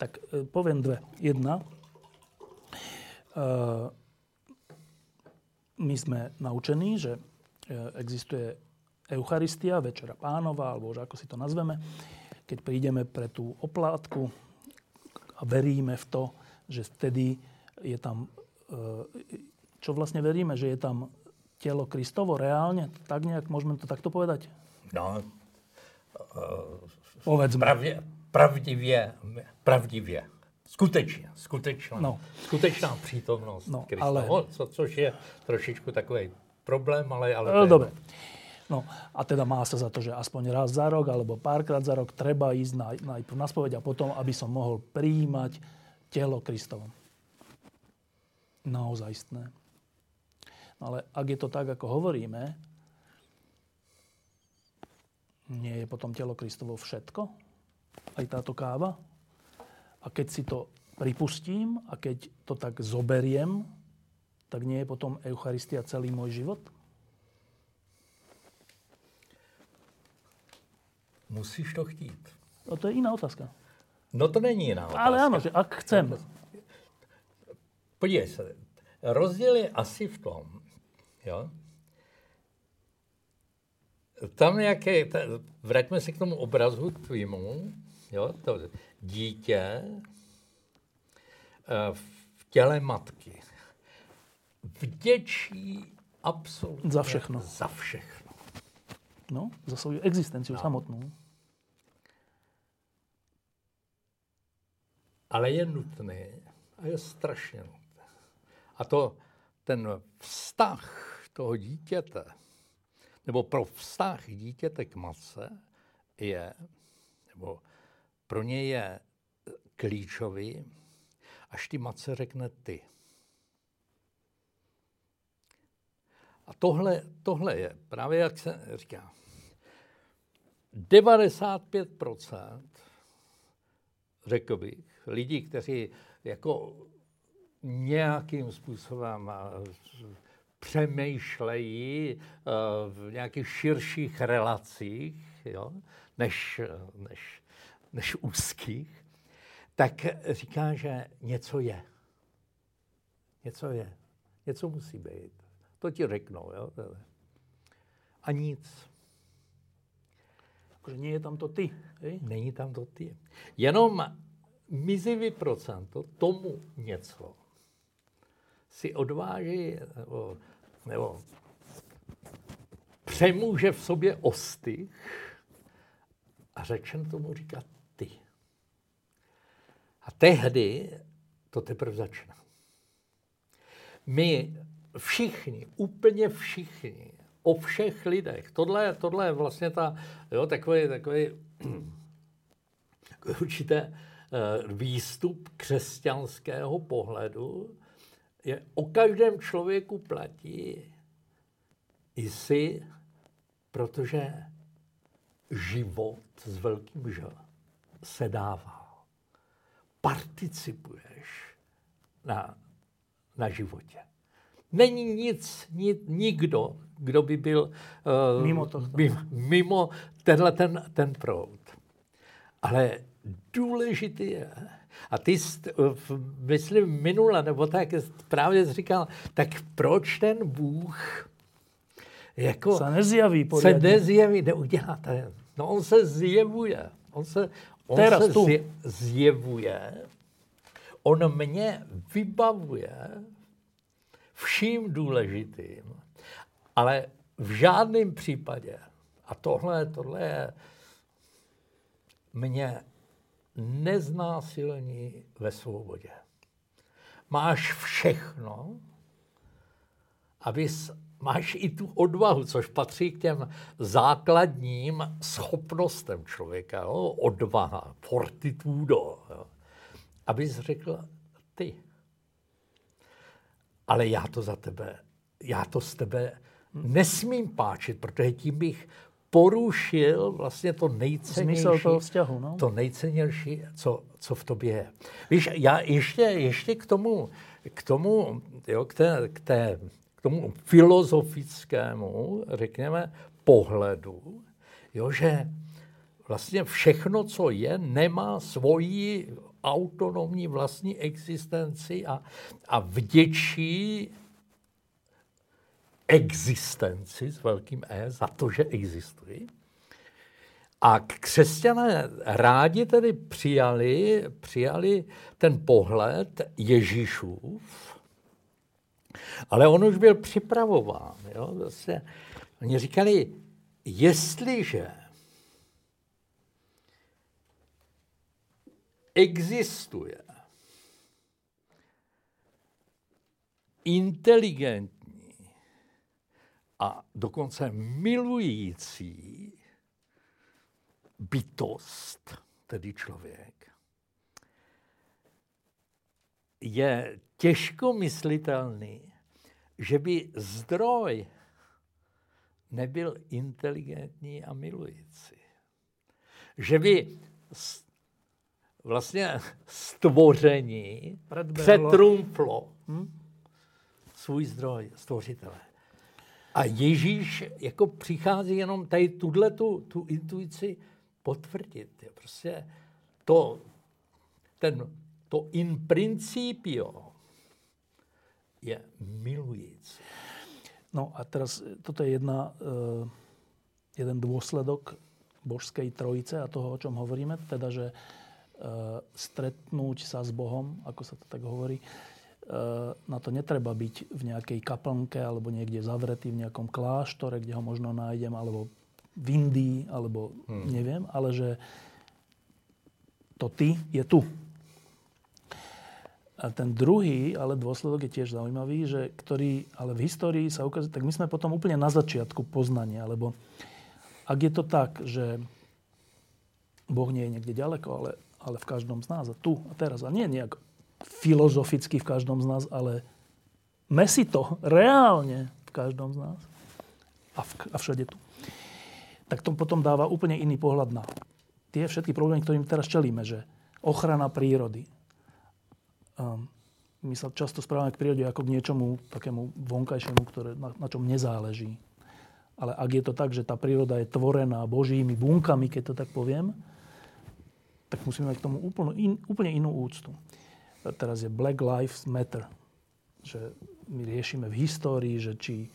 Tak uh, poviem dve. Jedna, uh, my sme naučení, že uh, existuje Eucharistia, Večera pánova, alebo už ako si to nazveme, keď prídeme pre tú oplátku a veríme v to, že vtedy je tam, e, čo vlastne veríme, že je tam telo Kristovo reálne, tak nejak môžeme to takto povedať? No, uh, Povedzme. Pravdě, pravdivě, pravdivě. Skutečně, skutečná, no. skutečná přítomnost no, Krista. Ale... Co, což je trošičku takový problém, ale... ale no, Dobre. No a teda má sa za to, že aspoň raz za rok alebo párkrát za rok treba ísť na, najprv na spoveď a potom, aby som mohol príjmať telo Kristovo. Naozajstné. No ale ak je to tak, ako hovoríme, nie je potom telo Kristovo všetko? Aj táto káva? A keď si to pripustím a keď to tak zoberiem, tak nie je potom Eucharistia celý môj život? Musíš to chtít. No to je jiná otázka. No to není jiná otázka. Ale ano, že ak chcem. Podívej se, rozdíl je asi v tom, jo, tam nějaké, vraťme se k tomu obrazu tvýmu, jo, to dítě eh, v těle matky vděčí absolutně za všechno. Za všechno. No, za svou existenci no. samotnou. Ale je nutný a je strašně nutné. A to ten vztah toho dítěte nebo pro vztah dítěte k matce je, nebo pro ně je klíčový, až ty matce řekne ty. A tohle, tohle je právě, jak se říká, 95%, řekl bych, lidí, kteří jako nějakým způsobem přemýšlejí uh, v nějakých širších relacích, jo, než, než, než úzkých, tak říká, že něco je. Něco je. Něco musí být. To ti řeknou. Jo? A nic. Takže je tam to ty. Není tam to ty. Jenom mizivý procento tomu něco si odváží, nebo nebo přemůže v sobě osty a řečen tomu říkat ty. A tehdy to teprve začne. My všichni, úplně všichni, o všech lidech, tohle, tohle je vlastně ta, jo, takový, takový, určité výstup křesťanského pohledu, je o každém člověku platí i si, protože život s velkým Ž se dává. Participuješ na, na životě. Není nic, nic, nikdo, kdo by byl uh, mimo, to, mimo tenhle ten, ten proud. Ale důležitý je, a ty, myslím, minule, nebo tak právě jsi říkal, tak proč ten Bůh jako se nezjaví poriadně. Se nezjaví, neudělá to. No on se zjevuje. On se, on Teraz se tu. zjevuje. On mě vybavuje vším důležitým, ale v žádném případě, a tohle, tohle je, mě neznásilní ve svobodě. Máš všechno, abys, máš i tu odvahu, což patří k těm základním schopnostem člověka. Jo? Odvaha, fortitudo. Jo? Abys řekl, ty. Ale já to za tebe, já to z tebe nesmím páčit, protože tím bych porušil vlastně to nejcennější, toho vzťahu, no? to nejcennější, co, co v tobě je. Víš, já ještě, ještě k tomu, k tomu, jo, k, té, k, té, k tomu filozofickému, řekněme, pohledu, jo, že vlastně všechno, co je, nemá svoji autonomní vlastní existenci a, a vděčí existenci s velkým E za to, že existují. A křesťané rádi tedy přijali, přijali ten pohled Ježíšův, ale on už byl připravován. Jo? Zase, oni říkali, jestliže existuje inteligent a dokonce milující bytost, tedy člověk, je těžko myslitelný, že by zdroj nebyl inteligentní a milující. Že by vlastně stvoření přetrumflo hm? svůj zdroj, stvořitele. A Ježíš jako přichází jenom tady tuhle tu, tu intuici potvrdit. Je prostě to, ten, to in principio je milující. No a teraz toto je jedna, uh, jeden dôsledok božskej trojice a toho, o čom hovoríme, teda, že uh, stretnúť sa s Bohom, ako sa to tak hovorí, na to netreba byť v nejakej kaplnke alebo niekde zavretý v nejakom kláštore, kde ho možno nájdem, alebo v Indii, alebo hmm. neviem, ale že to ty je tu. A ten druhý, ale dôsledok je tiež zaujímavý, že ktorý, ale v histórii sa ukazuje, tak my sme potom úplne na začiatku poznania, lebo ak je to tak, že Boh nie je niekde ďaleko, ale, ale v každom z nás a tu a teraz. A nie nejak filozoficky v každom z nás, ale mesi to reálne v každom z nás a, v, a všade tu. Tak to potom dáva úplne iný pohľad na tie všetky problémy, ktorým teraz čelíme, že ochrana prírody, Um, my sa často správame k prírode ako k niečomu takému vonkajšiemu, ktoré, na, na čom nezáleží. Ale ak je to tak, že tá príroda je tvorená božími bunkami, keď to tak poviem, tak musíme k tomu úplne inú úctu. Teraz je Black Lives Matter. Že my riešime v histórii, že či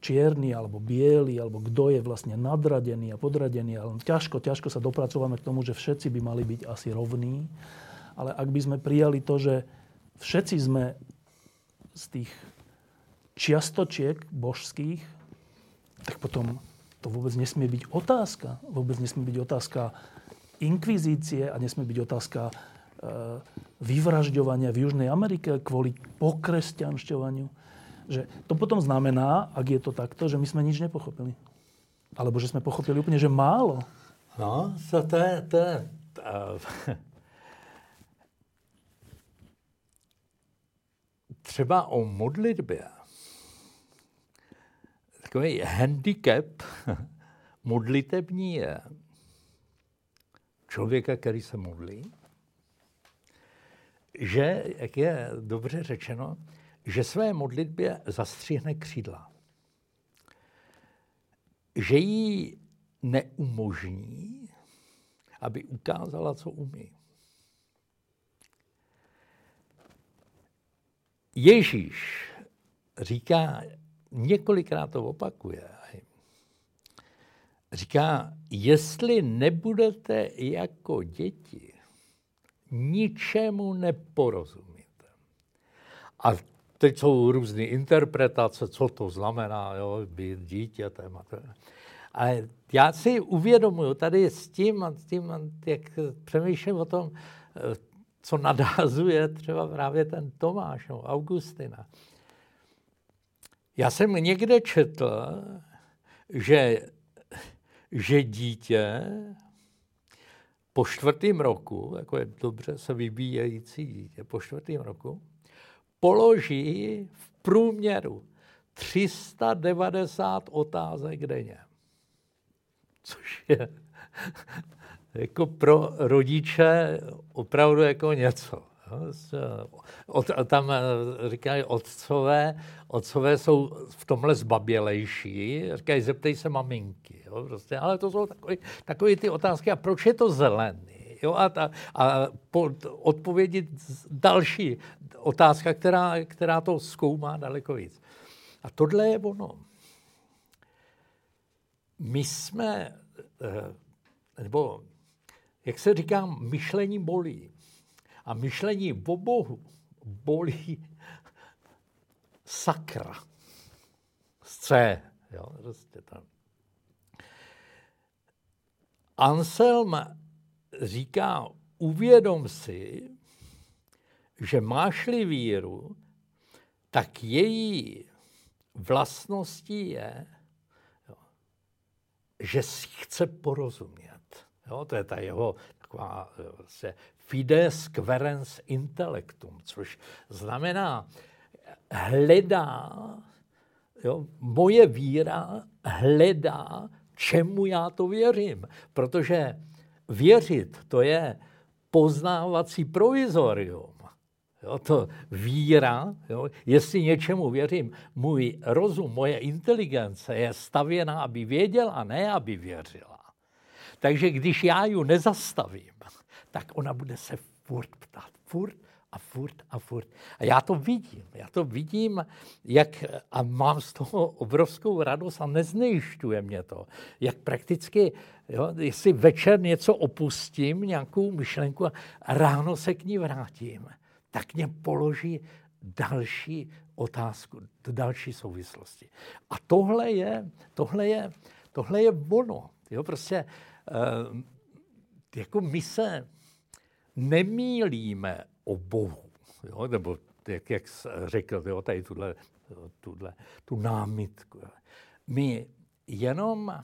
čierny alebo biely, alebo kto je vlastne nadradený a podradený. Ale ťažko, ťažko sa dopracovame k tomu, že všetci by mali byť asi rovní. Ale ak by sme prijali to, že všetci sme z tých čiastočiek božských, tak potom to vôbec nesmie byť otázka. Vôbec nesmie byť otázka inkvizície a nesmie byť otázka vyvražďovania v Južnej Amerike kvôli pokresťanšťovaniu. Že to potom znamená, ak je to takto, že my sme nič nepochopili. Alebo že sme pochopili úplne, že málo. No, to je, to je, třeba o modlitbě, takový handicap modlitební je člověka, který se modlí, že, jak je dobře řečeno, že své modlitbě zastřihne křídla. Že jí neumožní, aby ukázala, co umí. Ježíš říká, několikrát to opakuje, říká, jestli nebudete jako děti, ničemu neporozumíte. A teď jsou různé interpretace, co to znamená, jo, být dítětem. A, to. a já si uvědomuju tady s tím, a s tím, jak přemýšlím o tom, co nadázuje třeba právě ten Tomáš, no, Augustina. Já jsem někde četl, že, že dítě po čtvrtém roku, jako je dobře se vybíjející dítě, po čtvrtém roku, položí v průměru 390 otázek denně. Což je jako pro rodiče opravdu jako něco. Od, tam eh, říkají, otcové, otcové jsou v tomhle zbabělejší. Říkají, zeptej se maminky. Jo, prostě. Ale to jsou takové ty otázky. A proč je to zelený? Jo, a, ta, a po, odpovědět další otázka, která, která to zkoumá daleko víc. A tohle je ono. My jsme, eh, nebo jak se říká, myšlení bolí. A myšlení o Bohu bolí sakra. C. Jo, prostě tam. Anselm říká, uvědom si, že máš-li víru, tak její vlastností je, že si chce porozumět. Jo, to je ta jeho taková vlastně fides querens intellectum, což znamená hledá, jo, moje víra hledá, čemu já to věřím. Protože věřit, to je poznávací provizorium. Jo, to víra, jo, jestli něčemu věřím, můj rozum, moje inteligence je stavěná, aby věděla, ne aby věřila. Takže když já ji nezastavím, tak ona bude se furt ptát. Furt a furt a furt. A já to vidím. Já to vidím, jak, a mám z toho obrovskou radost a neznejišťuje mě to. Jak prakticky, jo, jestli večer něco opustím, nějakou myšlenku a ráno se k ní vrátím, tak mě položí další otázku, další souvislosti. A tohle je, tohle je, tohle je ono. Jo, prostě uh, jako my se nemýlíme o Bohu. Jo? Nebo jak, jak řekl, jo, tady tuhle, tuhle, tu námitku. My jenom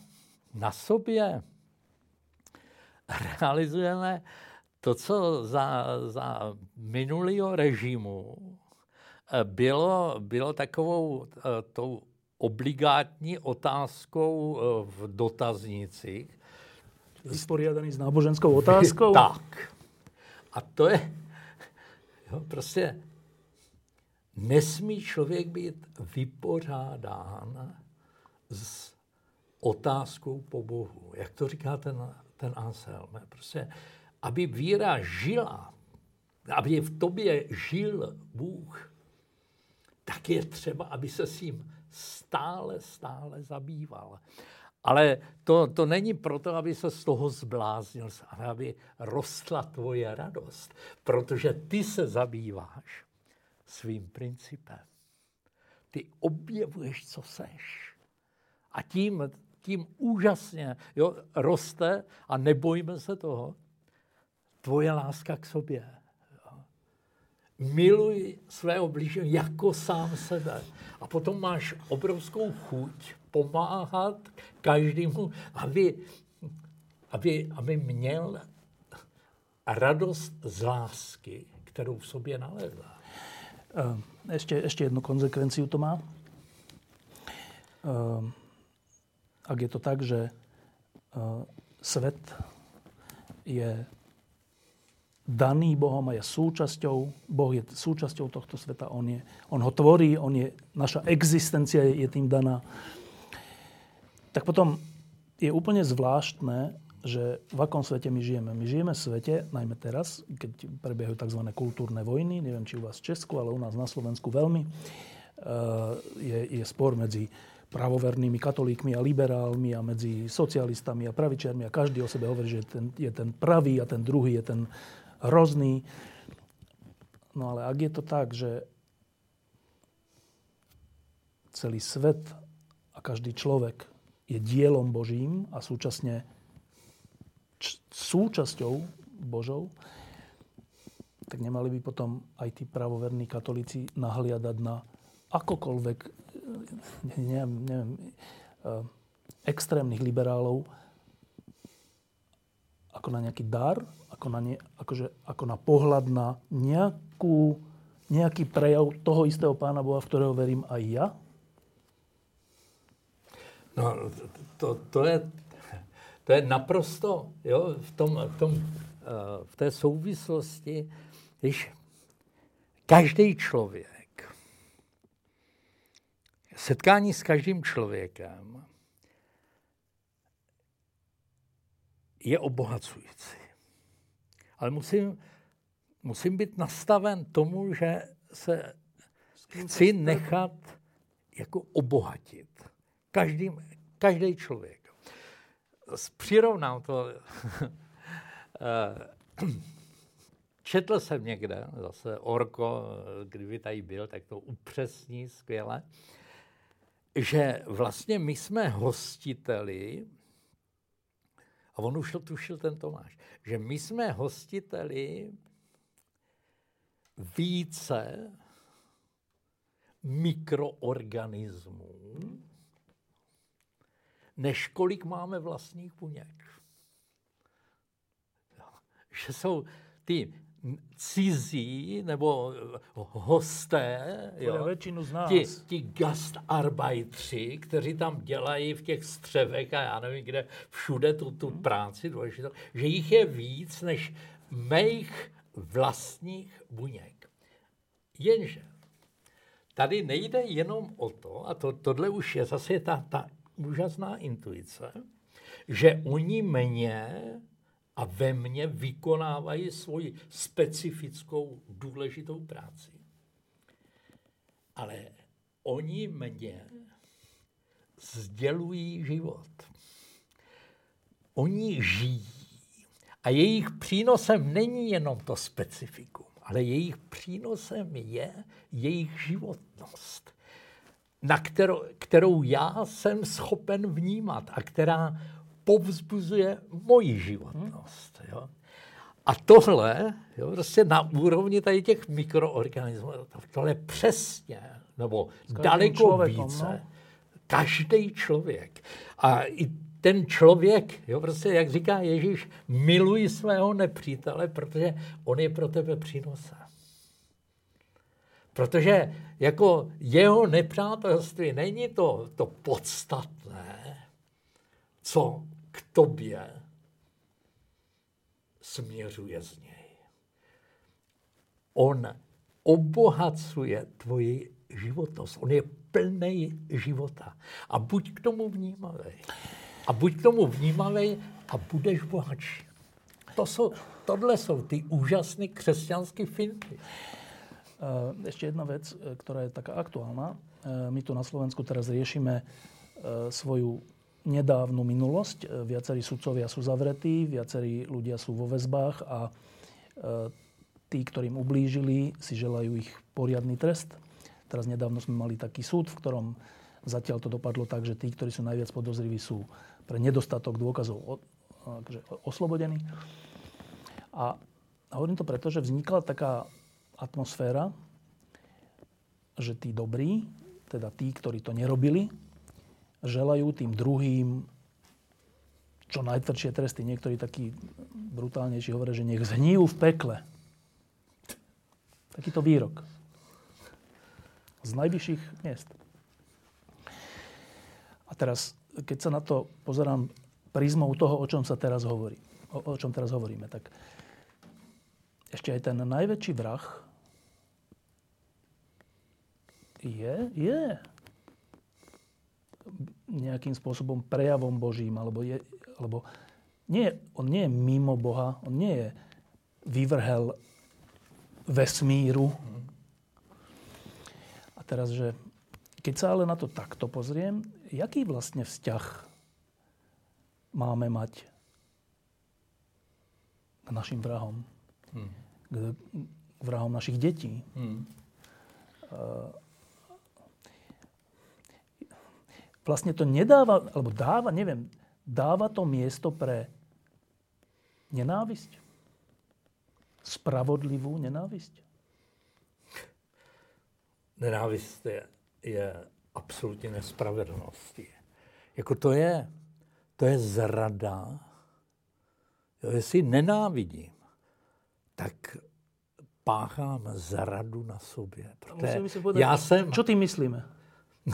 na sobě realizujeme to, co za, za minulého režimu bylo, bylo takovou eh, tou obligátní otázkou eh, v dotaznicích. Vysporiadaný s náboženskou otázkou? tak. A to je, jo, prostě nesmí člověk být vypořádán s otázkou po Bohu. Jak to říká ten, ten Anselm. Prostě, aby víra žila, aby v tobě žil Bůh, tak je třeba, aby se s ním stále, stále zabýval. Ale to, to není proto, aby se z toho zbláznil, ale aby rostla tvoje radost. Protože ty se zabýváš svým principem. Ty objevuješ, co seš. A tím, tím úžasně jo, roste, a nebojme se toho, tvoje láska k sobě. Miluj svého blížního jako sám sebe. A potom máš obrovskou chuť pomáhat každému, aby, aby, aby měl radost z lásky, kterou v sobě nalezá. Ešte, ešte jednu konzekvenciu to má. Ak je to tak, že svet je daný Bohom a je súčasťou, Boh je súčasťou tohto sveta, on, je, on ho tvorí, on je, naša existencia je, je tým daná. Tak potom je úplne zvláštne, že v akom svete my žijeme. My žijeme v svete, najmä teraz, keď prebiehajú tzv. kultúrne vojny, neviem, či u vás v Česku, ale u nás na Slovensku veľmi, eh, je, je spor medzi pravovernými katolíkmi a liberálmi a medzi socialistami a pravičiarmi a každý o sebe hovorí, že ten, je ten pravý a ten druhý je ten hrozný. No ale ak je to tak, že celý svet a každý človek je dielom Božím a súčasne č- súčasťou Božou, tak nemali by potom aj tí pravoverní katolíci nahliadať na akokoľvek, neviem, neviem, eh, extrémnych liberálov ako na nejaký dar, ako na, ne, akože, ako na pohľad na nejakú, nejaký prejav toho istého Pána Boha, v ktorého verím aj ja? No, to, to, je, to je naprosto, jo, v, tom, v, tom, eh, v té souvislosti, když každý člověk, setkání s každým člověkem je obohacující. Ale musím, musím být nastaven tomu, že se chci nechat jako obohatit. Každým, každý člověk. Přirovnám to. Četl jsem někde, zase Orko, kdyby tady byl, tak to upřesní skvěle, že vlastně my jsme hostiteli a on už to tušil ten Tomáš, že my jsme hostiteli více mikroorganismů, než kolik máme vlastních buněk. Že jsou ty cizí nebo hosté, jo, většinu z nás. Ti, ti gastarbeitři, kteří tam dělají v těch střevech a já nevím kde, všude tu, tu hmm. práci důležitou, že jich je víc než mých vlastních buněk. Jenže tady nejde jenom o to, a to, tohle už je zase ta, ta úžasná intuice, že oni mě a ve mně vykonávají svoji specifickou důležitou práci. Ale oni mě sdělují život. Oni žijí. A jejich přínosem není jenom to specifikum, ale jejich přínosem je jejich životnost, na kterou, kterou já jsem schopen vnímat a která povzbuzuje moji životnost. Jo. A tohle, jo, prostě na úrovni tady těch mikroorganismů, tohle přesně, nebo daleko člověkom, více, no? každý člověk. A i ten člověk, jo, prostě jak říká Ježíš, miluj svého nepřítele, protože on je pro tebe přínosem. Protože jako jeho nepřátelství není to, to podstatné, co k tobě směřuje z něj. On obohacuje tvoji životnost. On je plný života. A buď k tomu vnímavý. A buď k tomu vnímavý a budeš bohatší. To jsou, tohle jsou ty úžasné křesťanské finty. Ešte jedna vec, e, ktorá je taká aktuálna. E, my tu na Slovensku teraz riešime svoju nedávnu minulosť. Viacerí sudcovia sú zavretí, viacerí ľudia sú vo väzbách a tí, ktorým ublížili, si želajú ich poriadny trest. Teraz nedávno sme mali taký súd, v ktorom zatiaľ to dopadlo tak, že tí, ktorí sú najviac podozriví, sú pre nedostatok dôkazov oslobodení. A, a hovorím to preto, že vznikla taká atmosféra, že tí dobrí, teda tí, ktorí to nerobili, želajú tým druhým čo najtvrdšie tresty. Niektorí takí brutálnejší hovoria, že nech zhníjú v pekle. Takýto výrok. Z najvyšších miest. A teraz, keď sa na to pozerám prízmou toho, o čom sa teraz hovorí, o, o čom teraz hovoríme, tak ešte aj ten najväčší vrah je, je nejakým spôsobom prejavom Božím, alebo, je, alebo nie, on nie je mimo Boha, on nie je vyvrhel vesmíru. A teraz, že keď sa ale na to takto pozriem, jaký vlastne vzťah máme mať k našim vrahom? Hmm. K, vrahom našich detí? Hmm. Uh, vlastne to nedáva, alebo dáva, neviem, dáva to miesto pre nenávisť? Spravodlivú nenávisť? Nenávist je, je absolutně nespravedlností. Jako to je, to je zrada. Jo, jestli nenávidím, tak páchám zradu na sobě. Protože já jsem... Čo ty myslíme?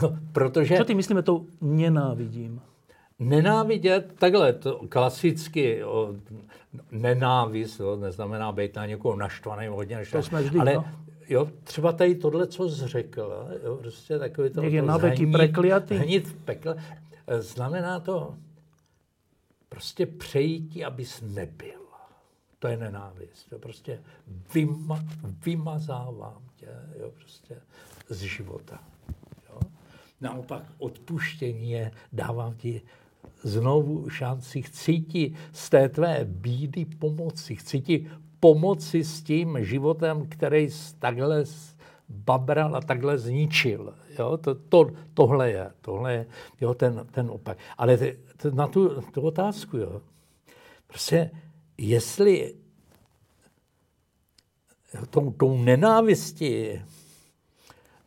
No, protože... Co ty myslíme tou nenávidím? Nenávidět, takhle, to klasicky, o, nenávist, jo, neznamená být na někoho naštvaný, hodně naštvaný. To jsme vždy, ale, no. jo, třeba tady tohle, co jsi řekl, jo, prostě takový to... Někde na veky prekliatý. Hnít v pekle, znamená to prostě přejítí, abys nebyl. To je nenávist. To prostě vyma, vymazávám tě, jo, prostě z života. Naopak odpuštění je, dávám ti znovu šanci, chci ti z té tvé bídy pomoci, chci ti pomoci s tím životem, který jsi takhle babral a takhle zničil. Jo? To, to, tohle je, tohle je jo, ten, ten opak. Ale ty, ty, na tu, tu otázku, jo, prostě jestli tou, tou nenávistí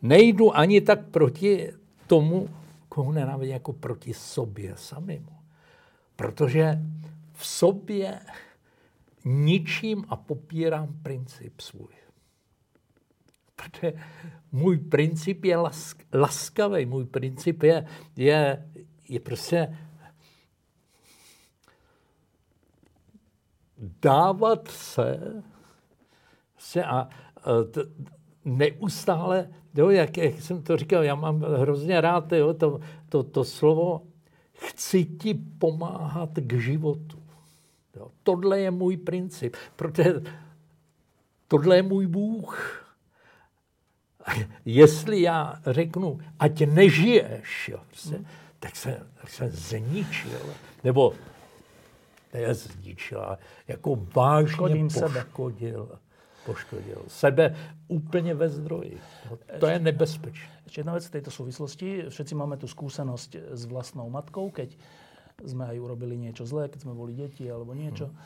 nejdu ani tak proti tomu, tak ho nenávidím jako proti sobě samému. Protože v sobě ničím a popírám princip svůj. Protože můj princip je lask, laskavý, můj princip je, je, je prostě dávat se, se a, a t, neustále, jo, jak, jak jsem to říkal, já mám hrozně rád jo, to, to, to slovo chci ti pomáhat k životu. Jo, tohle je můj princip, protože tohle je můj Bůh. Jestli já řeknu, ať nežiješ, jo, prostě, tak se, tak se zničil. Nebo ne zničil, jako vážně poškodil. Sebe. Poškodil sebe úplně ve zdroji. To je nebezpečné. Ešte jedna vec v tejto súvislosti. Všetci máme tu skúsenosť s vlastnou matkou, keď sme aj urobili niečo zlé, keď sme boli deti alebo niečo. Hmm.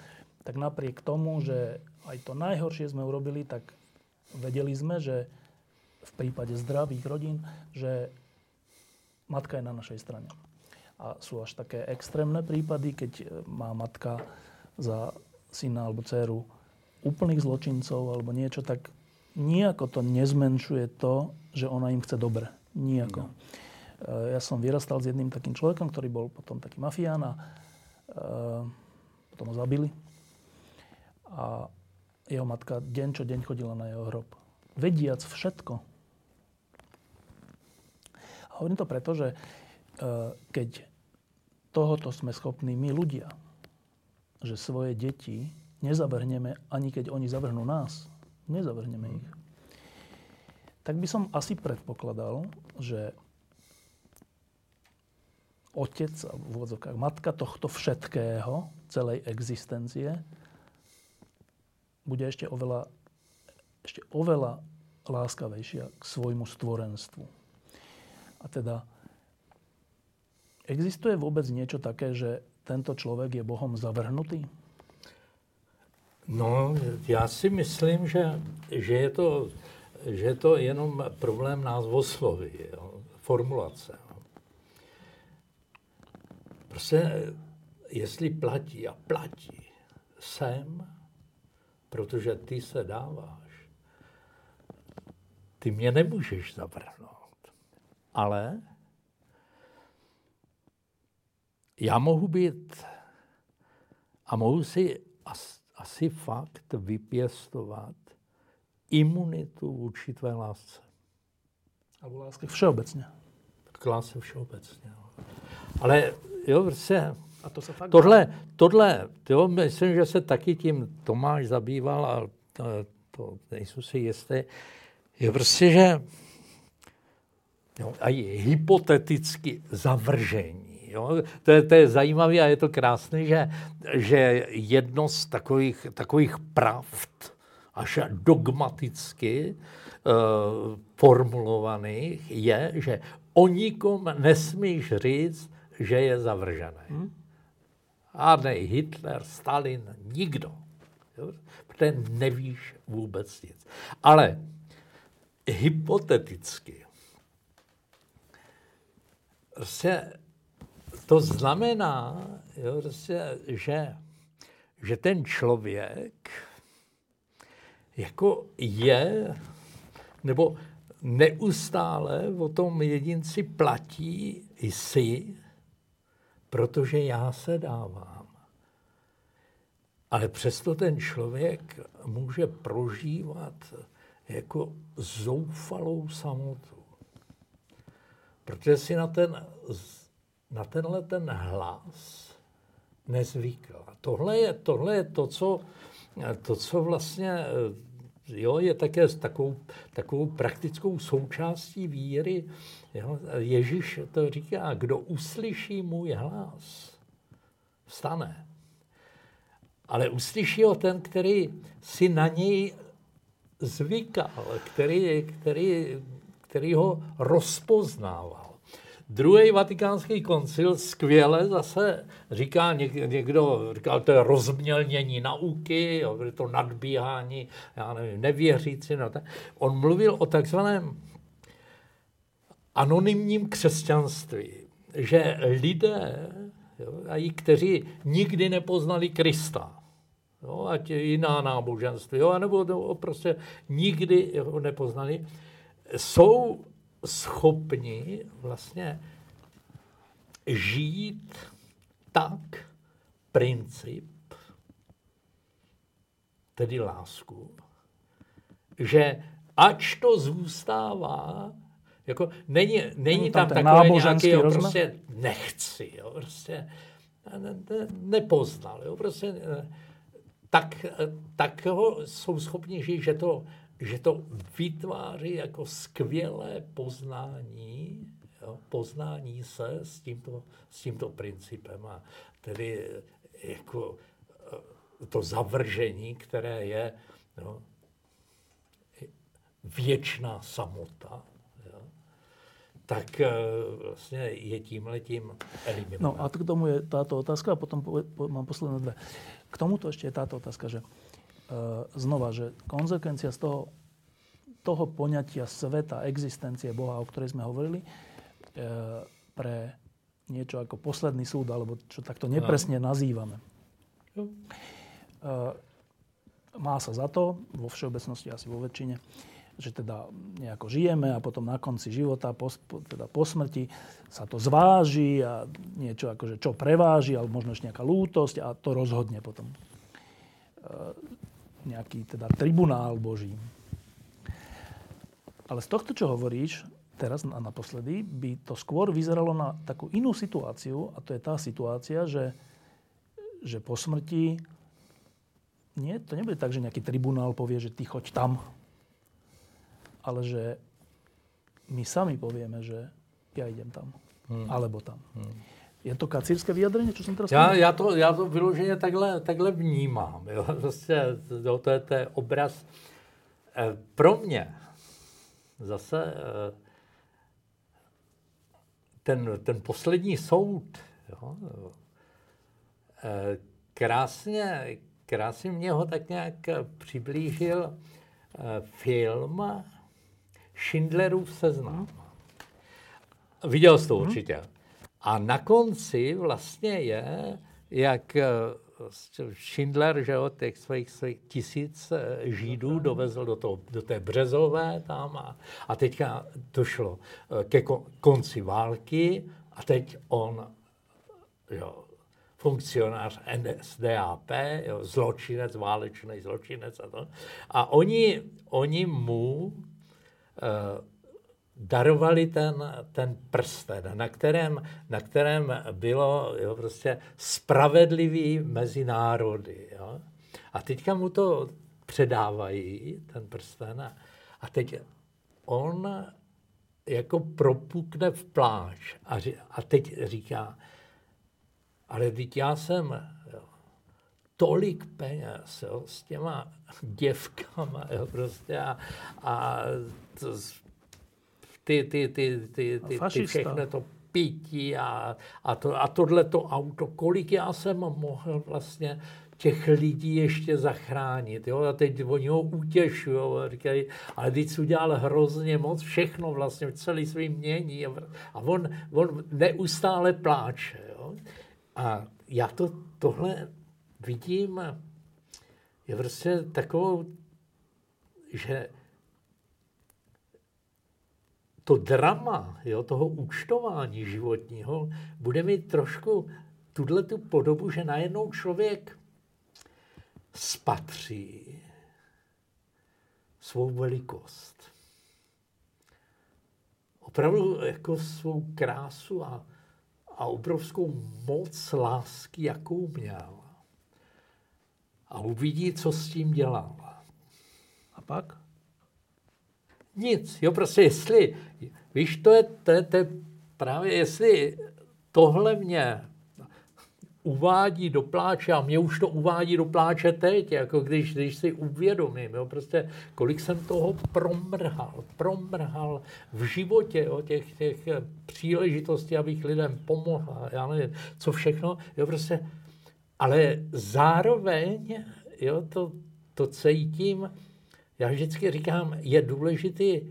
Tak napriek tomu, že aj to najhoršie sme urobili, tak vedeli sme, že v prípade zdravých rodín, že matka je na našej strane. A sú až také extrémne prípady, keď má matka za syna alebo dceru úplných zločincov alebo niečo, tak nijako to nezmenšuje to, že ona im chce dobre. Nijako. No. Ja som vyrastal s jedným takým človekom, ktorý bol potom taký mafián a uh, potom ho zabili. A jeho matka deň čo deň chodila na jeho hrob. Vediac všetko. A hovorím to preto, že uh, keď tohoto sme schopní my ľudia, že svoje deti nezavrhneme, ani keď oni zavrhnú nás, nezavrhneme ich, tak by som asi predpokladal, že otec, v úvodzovkách matka tohto všetkého, celej existencie, bude ešte oveľa, ešte oveľa láskavejšia k svojmu stvorenstvu. A teda, existuje vôbec niečo také, že tento človek je Bohom zavrhnutý? No, já si myslím, že, že je to že je to jenom problém názvosloví, jo, formulace. Jo. Prostě, jestli platí a platí sem, protože ty se dáváš, ty mě nemůžeš zavrhnout. Ale já mohu být a mohu si asi fakt vypěstovat imunitu vůči tvé lásce. Alebo láske všeobecně. K lásce všeobecně. Ale jo, prostě, a to se fakt tohle, tohle, jo, myslím, že se taky tím Tomáš zabýval a to, to nejsou si jistý, je prostě, že jo, a je hypoteticky zavržení. Jo? To, je, to je zajímavé a je to krásné, že, že jedno z takových, takových pravd, až dogmaticky uh, formulovaných je, že o nikom nesmíš říct, že je zavržený. Hmm? A ne Hitler, Stalin, nikdo. Jo? Protože nevíš vůbec nic. Ale hypoteticky se to znamená, jo, že, že ten člověk jako je, nebo neustále o tom jedinci platí jsi, protože já se dávám. Ale přesto ten člověk může prožívat jako zoufalou samotu. Protože si na, ten, na tenhle ten hlas nezvykl. Tohle je, tohle je to, co, to, co vlastně jo, je také takovou, takovou praktickou součástí víry. Jo. Ježíš to říká, kdo uslyší můj hlas, vstane. Ale uslyší ho ten, který si na něj zvykal, který, který, který ho rozpoznával. Druhý vatikánský koncil skvěle zase říká, někdo říkal, to je rozmělnění nauky, jo, to nadbíhání, já nevím, nevěřící. No, tak. On mluvil o takzvaném anonymním křesťanství, že lidé, jo, kteří nikdy nepoznali Krista, jo, ať jiná náboženství, jo, anebo no, prostě nikdy ho nepoznali, jsou schopni vlastně žít tak princip, tedy lásku, že ač to zůstává, jako není, není tam, tam takové nějaké, jo, prostě nechci, jo, prostě ne, ne, nepoznal, jo, prostě tak, tak ho jsou schopni žít, že to, že to vytváří jako skvělé poznání, jo, poznání se s tímto, s tímto principem a tedy jako to zavržení, které je jo, věčná samota, jo, tak eh, vlastně je tím letím eliminované. No a k tomu je táto otázka a potom po, po, mám posledné dve. K tomuto ešte je táto otázka, že znova, že konzekvencia z toho, toho poňatia sveta, existencie Boha, o ktorej sme hovorili, uh, pre niečo ako posledný súd, alebo čo takto nepresne nazývame. Uh, má sa za to, vo všeobecnosti asi vo väčšine, že teda nejako žijeme a potom na konci života, po, teda po smrti sa to zváži a niečo akože čo preváži, alebo možno ešte nejaká lútosť a to rozhodne potom. Nejaký teda tribunál Boží. Ale z tohto, čo hovoríš, teraz a naposledy, by to skôr vyzeralo na takú inú situáciu a to je tá situácia, že, že po smrti nie, to nebude tak, že nejaký tribunál povie, že ty choď tam ale že my sami povieme, že ja idem tam. Hmm. Alebo tam. Hmm. Je to kacírské vyjadrenie, čo jsem teraz já, já, to, já to vyloženě takhle, takhle vnímám. Jo? Prostě, jo, to, je, to je obraz. E, pro mě zase e, ten, ten poslední soud jo? E, krásně, krásně mě ho tak nějak přiblížil e, film Schindlerův seznam. Viděl jsi to hmm. určitě. A na konci vlastně je, jak eh, Schindler, že jo, těch svých, svých tisíc eh, židů dovezl do, toho, do té Březové tam a, a teďka došlo eh, ke konci války a teď on, jo, funkcionář NSDAP, jo, zločinec, válečný zločinec a to. A oni, oni mu Eh, darovali ten, ten prsten, na kterém, na kterém bylo jo, prostě spravedlivý mezi národy. Jo. A teďka mu to předávají, ten prsten, a, a teď on jako propukne v pláč a, a teď říká, ale teď já jsem jo, tolik peněz jo, s těma děvkama jo, prostě a, a to, ty, ty, ty, ty, ty, ty všechno to pití a, a, to, a tohle to auto, kolik já jsem mohl vlastně těch lidí ještě zachránit. Jo? A teď oni ho utěšují, říkají, ale teď udělal hrozně moc, všechno vlastně, celý svý mění. A on, on neustále pláče. Jo? A já to, tohle vidím, je prostě takovou, že to drama jo, toho účtování životního bude mít trošku tuhle tu podobu, že najednou člověk spatří svou velikost. Opravdu jako svou krásu a, a obrovskou moc lásky, jakou měl. A uvidí, co s tím dělal. A pak? Nic. Jo, prostě jestli, víš, to je, to je, to je právě, jestli tohle mě uvádí do pláče a mě už to uvádí do pláče teď, jako když, když si uvědomím, jo, prostě kolik jsem toho promrhal, promrhal v životě, jo, těch, těch příležitostí, abych lidem pomohl, já nevím, co všechno, jo, prostě, ale zároveň, jo, to, to cítím, já vždycky říkám, je důležité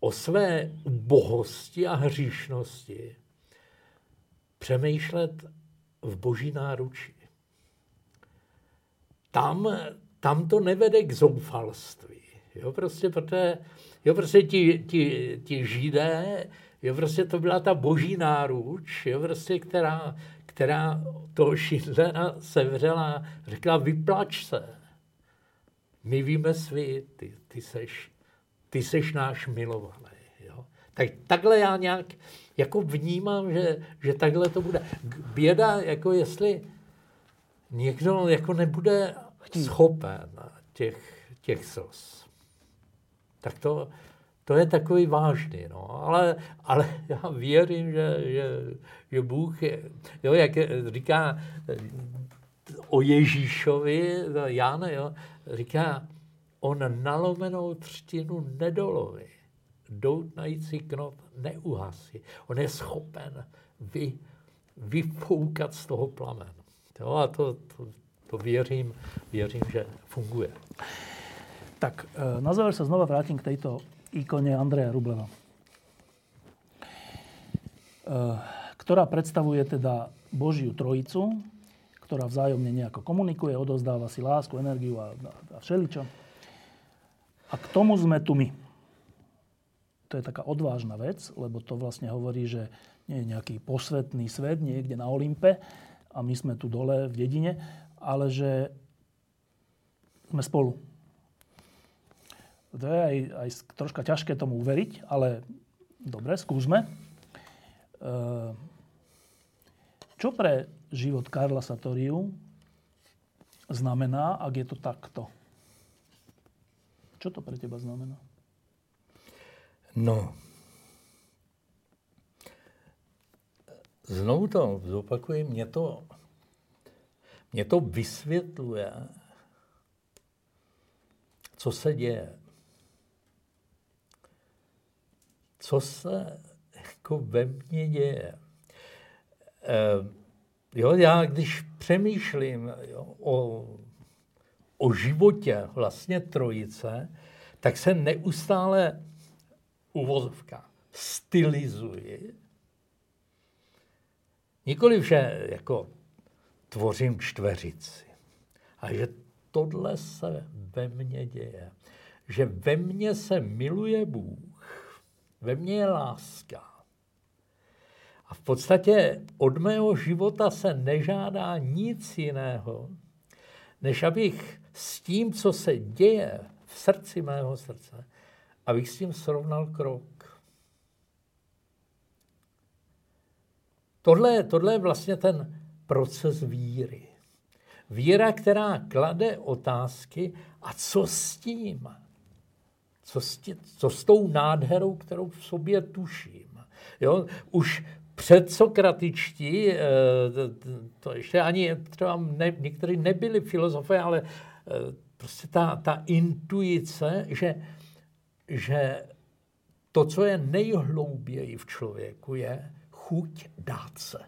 o své bohosti a hříšnosti přemýšlet v boží náruči. Tam, tam to nevede k zoufalství. Jo, prostě, protože, jo, prostě ti, ti, ti židé, jo, prostě to byla ta boží náruč, jo, prostě, která, která toho Schindlera sevřela, řekla, vyplač se. My víme svý, ty, ty, seš, ty seš náš milovaný. Jo? Tak takhle já nějak jako vnímám, že, že takhle to bude. Běda, jako jestli někdo jako nebude schopen těch, těch slz. Tak to, to je takový vážný, no. Ale, ale já věřím, že, že, že Bůh je, jo, jak říká o Ježíšovi, Jan, jo, říká, on nalomenou třtinu nedoloví, doutnající knot neuhasí. On je schopen vy, vyfoukat z toho plamenu. Jo, a to, to, to věřím, věřím, že funguje. Tak e, na záver sa znova vrátim k tejto ikone Andreja Rubleva, e, ktorá predstavuje teda Božiu trojicu, ktorá vzájomne nejako komunikuje, odozdáva si lásku, energiu a, a všeličo. A k tomu sme tu my. To je taká odvážna vec, lebo to vlastne hovorí, že nie je nejaký posvetný svet niekde na Olympe a my sme tu dole v dedine, ale že sme spolu to je aj, aj troška ťažké tomu uveriť, ale dobre, skúsme. Ehm, čo pre život Karla Satoriu znamená, ak je to takto? Čo to pre teba znamená? No, znovu to zopakuji, mě to, mě to vysvětluje, co se děje. co se jako ve mně děje. E, jo, já když přemýšlím jo, o, o životě vlastně trojice, tak se neustále uvozovka stylizuji. Nikoliv, že jako tvořím čtveřici, a že tohle se ve mně děje. Že ve mně se miluje Bůh ve mně je láska. A v podstatě od mého života se nežádá nic jiného, než abych s tím, co se děje v srdci mého srdce, abych s tím srovnal krok. Tohle, tohle je vlastně ten proces víry. Víra, která klade otázky, a co s tím? Co s, tě, co s tou nádherou, kterou v sobě tuším? Jo? Už předsokratičtí, eh, to ještě ani třeba ne, někteří nebyli filozofé, ale eh, prostě ta, ta intuice, že, že to, co je nejhlouběji v člověku, je chuť dát se.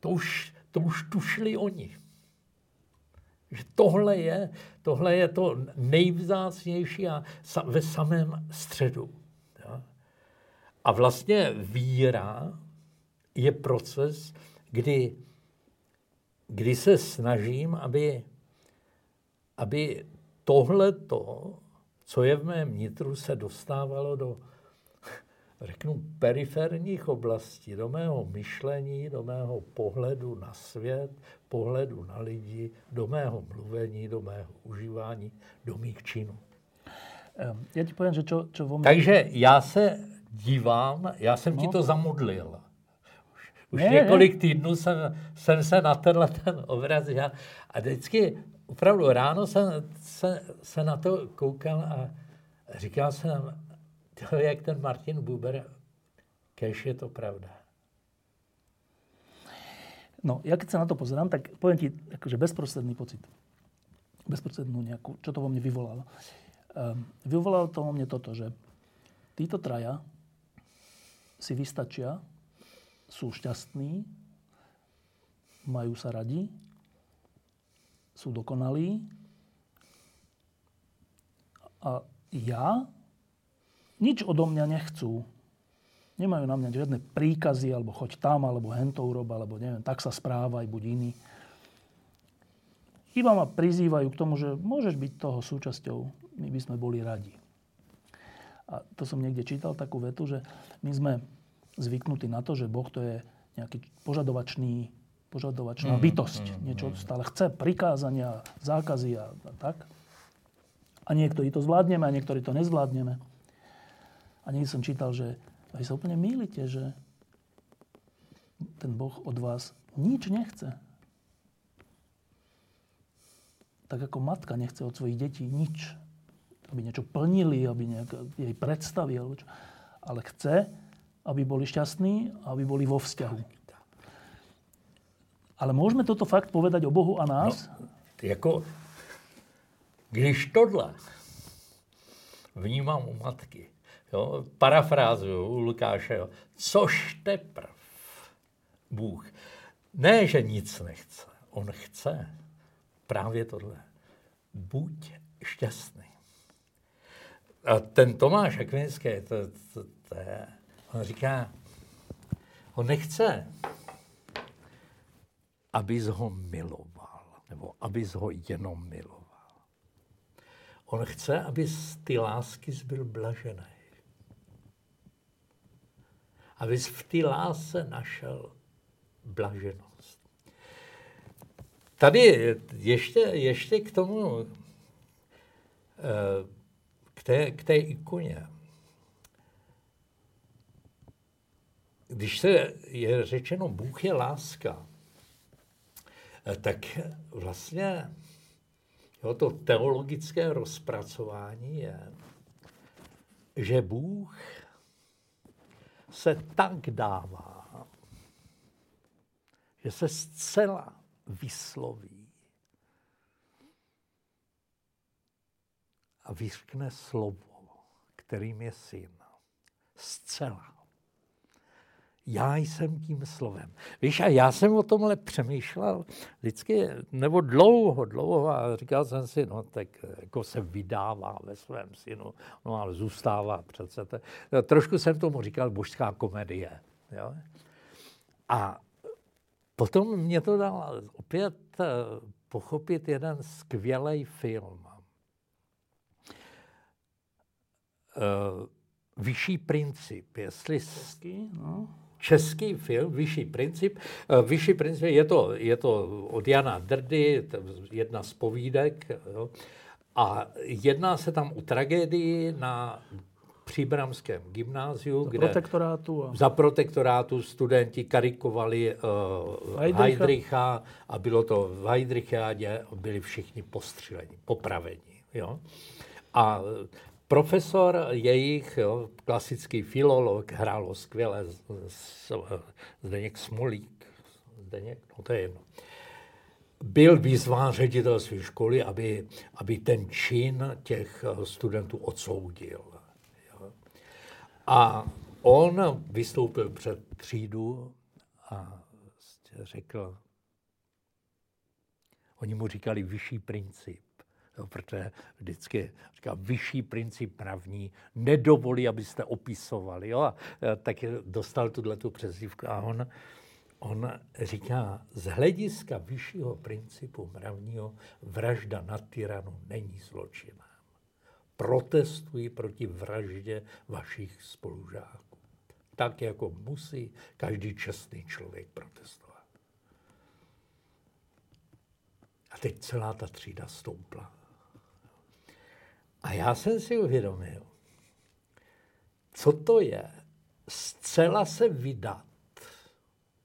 To už, to už tušili oni. Že tohle je, tohle je to nejvzácnější a ve samém středu. A vlastně víra je proces, kdy, kdy se snažím, aby, aby tohleto, co je v mém nitru, se dostávalo do, řeknu, periferních oblastí, do mého myšlení, do mého pohledu na svět, pohledu na lidi, do mého mluvení, do mého užívání, do mých činů. Já ti povím, že čo, čo vo mne... Takže já se dívám, já jsem no. ti to zamodlil. Už, ne, několik ne. týdnů jsem, jsem se na tenhle ten obraz já, a vždycky opravdu ráno jsem se, se na to koukal a říkal jsem, to jak ten Martin Buber, kež je to pravda. No, ja keď sa na to pozerám, tak poviem ti akože bezprostredný pocit. Bezprostrednú nejakú, čo to vo mne vyvolalo. Um, vyvolalo to vo mne toto, že títo traja si vystačia, sú šťastní, majú sa radi, sú dokonalí a ja nič odo mňa nechcú. Nemajú na mňa žiadne príkazy, alebo choď tam, alebo hento urob, alebo neviem, tak sa správaj, buď iný. Iba ma prizývajú k tomu, že môžeš byť toho súčasťou, my by sme boli radi. A to som niekde čítal takú vetu, že my sme zvyknutí na to, že Boh to je nejaký požadovačný, požadovačná mm, bytosť. Mm, Niečo mm. stále chce, prikázania, zákazy a, a tak. A niektorí to zvládneme a niektorí to nezvládneme. A niekde som čítal, že vy sa úplne mýlite, že ten Boh od vás nič nechce tak ako matka nechce od svojich detí nič. Aby niečo plnili, aby nejak jej čo. ale chce, aby boli šťastní, aby boli vo vzťahu. Ale môžeme toto fakt povedať o Bohu a nás? No, jako, když tohle vnímám u matky, jo, parafrázuju u Lukáše, jo, což teprv Bůh. Ne, že nic nechce, on chce právě tohle. Buď šťastný. A ten Tomáš Akvinský, to, to, to je, on říká, on nechce, abys ho miloval, nebo abys ho jenom miloval. On chce, abys ty lásky byl blažený. Abys v té lásce našel blaženost. Tady ještě, ještě k tomu, eh, k té, k té ikoně. Když se je řečeno, Bůh je láska, tak vlastně jo, to teologické rozpracování je, že Bůh se tak dává, že se zcela vysloví a vyřkne slovo, kterým je syn. Zcela. Já jsem tím slovem. Víš, a já jsem o tomhle přemýšlel vždycky, nebo dlouho, dlouho a říkal jsem si, no tak jako se vydává ve svém synu, no ale zůstává přece. To, trošku jsem tomu říkal božská komedie. Jo? A Potom mě to dal opět eh, pochopit jeden skvělý film. Eh, vyšší princip, jestli... Český, no. Český film, Vyšší princip. Eh, vyšší princip, je to, je to od Jana Drdy, jedna z povídek. Jo. A jedná se tam o tragédii na příbramském gymnáziu, za kde protektorátu a... za protektorátu studenti karikovali uh, Heidricha. Heidricha a bylo to v Heidrichádě, byli všichni postříleni, popraveni. Jo? A profesor jejich, jo, klasický filolog, hrálo skvěle, Zdeněk Smolík, Zdeněk, no to je jedno, byl vyzván ředitel své školy, aby, aby ten čin těch studentů odsoudil. A on vystoupil před třídu a řekl, oni mu říkali vyšší princip, jo, protože vždycky říká vyšší princip právní, nedovolí, abyste opisovali. Jo, a tak dostal tuhle tu přezdívku a on, on říká, z hlediska vyššího principu mravního vražda na tyranu není zločina protestuji proti vraždě vašich spolužáků. Tak, jako musí každý čestný člověk protestovat. A teď celá ta třída stoupla. A já jsem si uvědomil, co to je zcela se vydat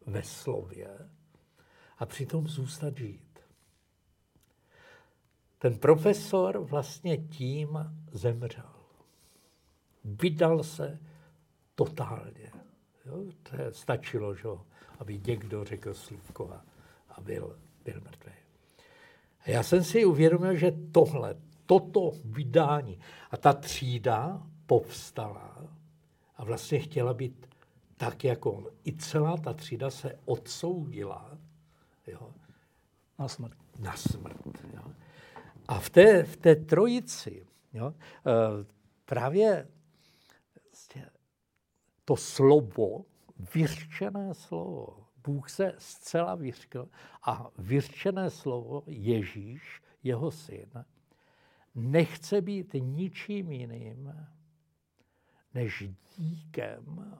ve slově a přitom zůstat žít. Ten profesor vlastně tím zemřel. Vydal se totálně. Jo? To je, stačilo, že? aby někdo řekl slívko a, a byl, byl mrtvý. A já jsem si uvědomil, že tohle, toto vydání a ta třída povstala a vlastně chtěla být tak, jako on. I celá ta třída se odsoudila jo, na smrt. Na smrt jo. A v té, v té trojici jo, eh, právě to slovo, vyřčené slovo, Bůh se zcela vyřkl a vyřčené slovo Ježíš, jeho syn, nechce být ničím jiným než díkem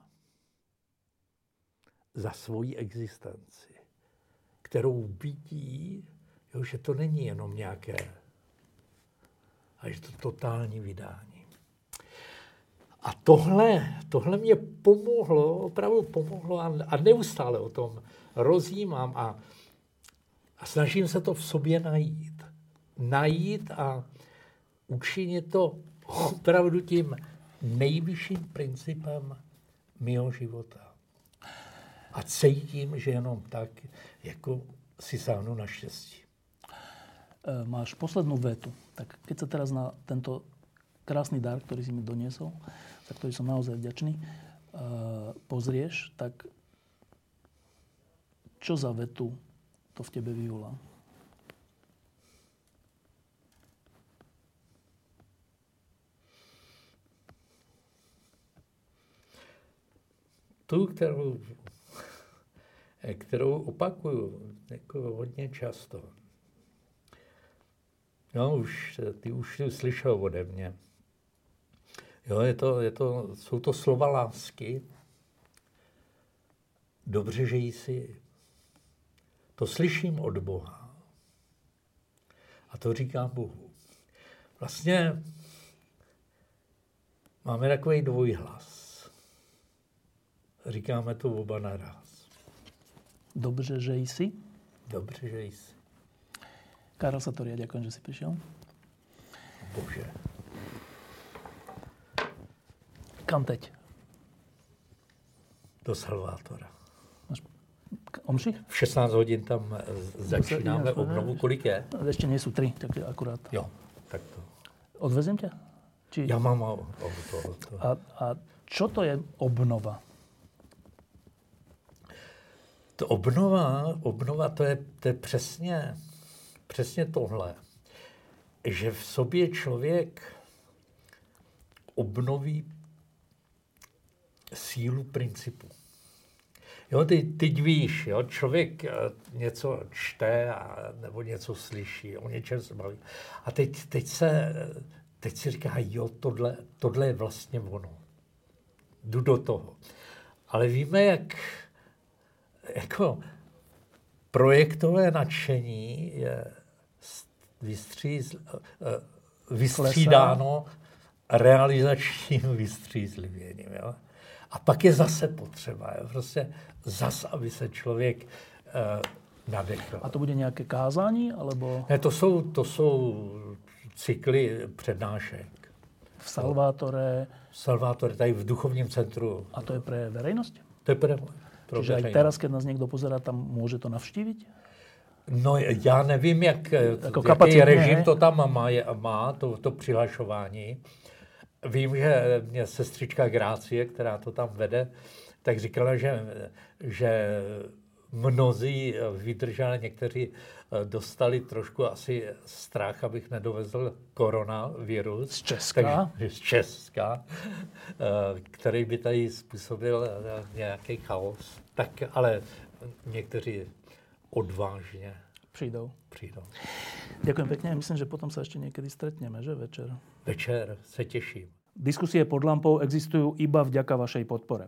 za svoji existenci, kterou vidí, jo, že to není jenom nějaké, a že to totální vydání. A tohle, tohle mě pomohlo, opravdu pomohlo a, a neustále o tom rozjímám a, a snažím se to v sobě najít. Najít a učinit to opravdu tím nejvyšším principem mého života. A cítím, že jenom tak, jako si sáhnu na štěstí. E, máš poslednú vetu. Tak keď sa teraz na tento krásny dar, ktorý si mi doniesol, za ktorý som naozaj vďačný, e, pozrieš, tak čo za vetu to v tebe vyvolá? Tu, kterou, kterou opakuju jako hodně často. No, už, ty už jsi slyšel ode mě. Jo, je to, je to, jsou to slova lásky. Dobře, že jsi. To slyším od Boha. A to říkám Bohu. Vlastně máme takový dvojhlas. Říkáme to oba naraz. Dobře, že jsi? Dobře, že jsi. Karol Satoria, ďakujem, že si prišiel. Bože. Kam teď? Do Salvátora. Omši? V 16 hodin tam eh, začínáme obnovu. Kolik je? Ešte nie sú tri, tak akurát. Jo, tak to. Odvezem ťa? Či... Já mám auto. A, a čo to je obnova? To obnova, obnova to je, to je přesně, přesně tohle, že v sobě člověk obnoví sílu principu. Jo, ty, teď víš, jo, člověk eh, něco čte a, nebo něco slyší, o něčem se baví. A teď, teď, se, teď si říká, jo, tohle, tohle je vlastně ono. Jdu do toho. Ale víme, jak jako projektové nadšení je vystřízl, eh, vystřídáno realizačním vystřízlivěním. Jo? A pak je zase potřeba, jo? prostě zase, aby se člověk uh, nadechl. A to bude nějaké kázání, alebo? Ne, to jsou, to jsou cykly přednášek. V Salvátore? V Salvátore, tady v duchovním centru. A to je pro veřejnost? To je pro Čiže aj teraz, keď nás někdo pozerá, tam může to navštívit? No já nevím, jak, jako jaký režim ne? to tam má, má to, to přihlašování. Vím, že mě sestřička Grácie, která to tam vede, tak říkala, že, že mnozí vydrželi, někteří dostali trošku asi strach, abych nedovezl koronavirus. Z Česka? Takže, z Česka, který by tady způsobil nějaký chaos. Tak ale někteří odvážně přijdou. přijdou. Ďakujem pekne. Myslím, že potom sa ešte niekedy stretneme, že večer? Večer se těším. Diskusie pod lampou existujú iba vďaka vašej podpore.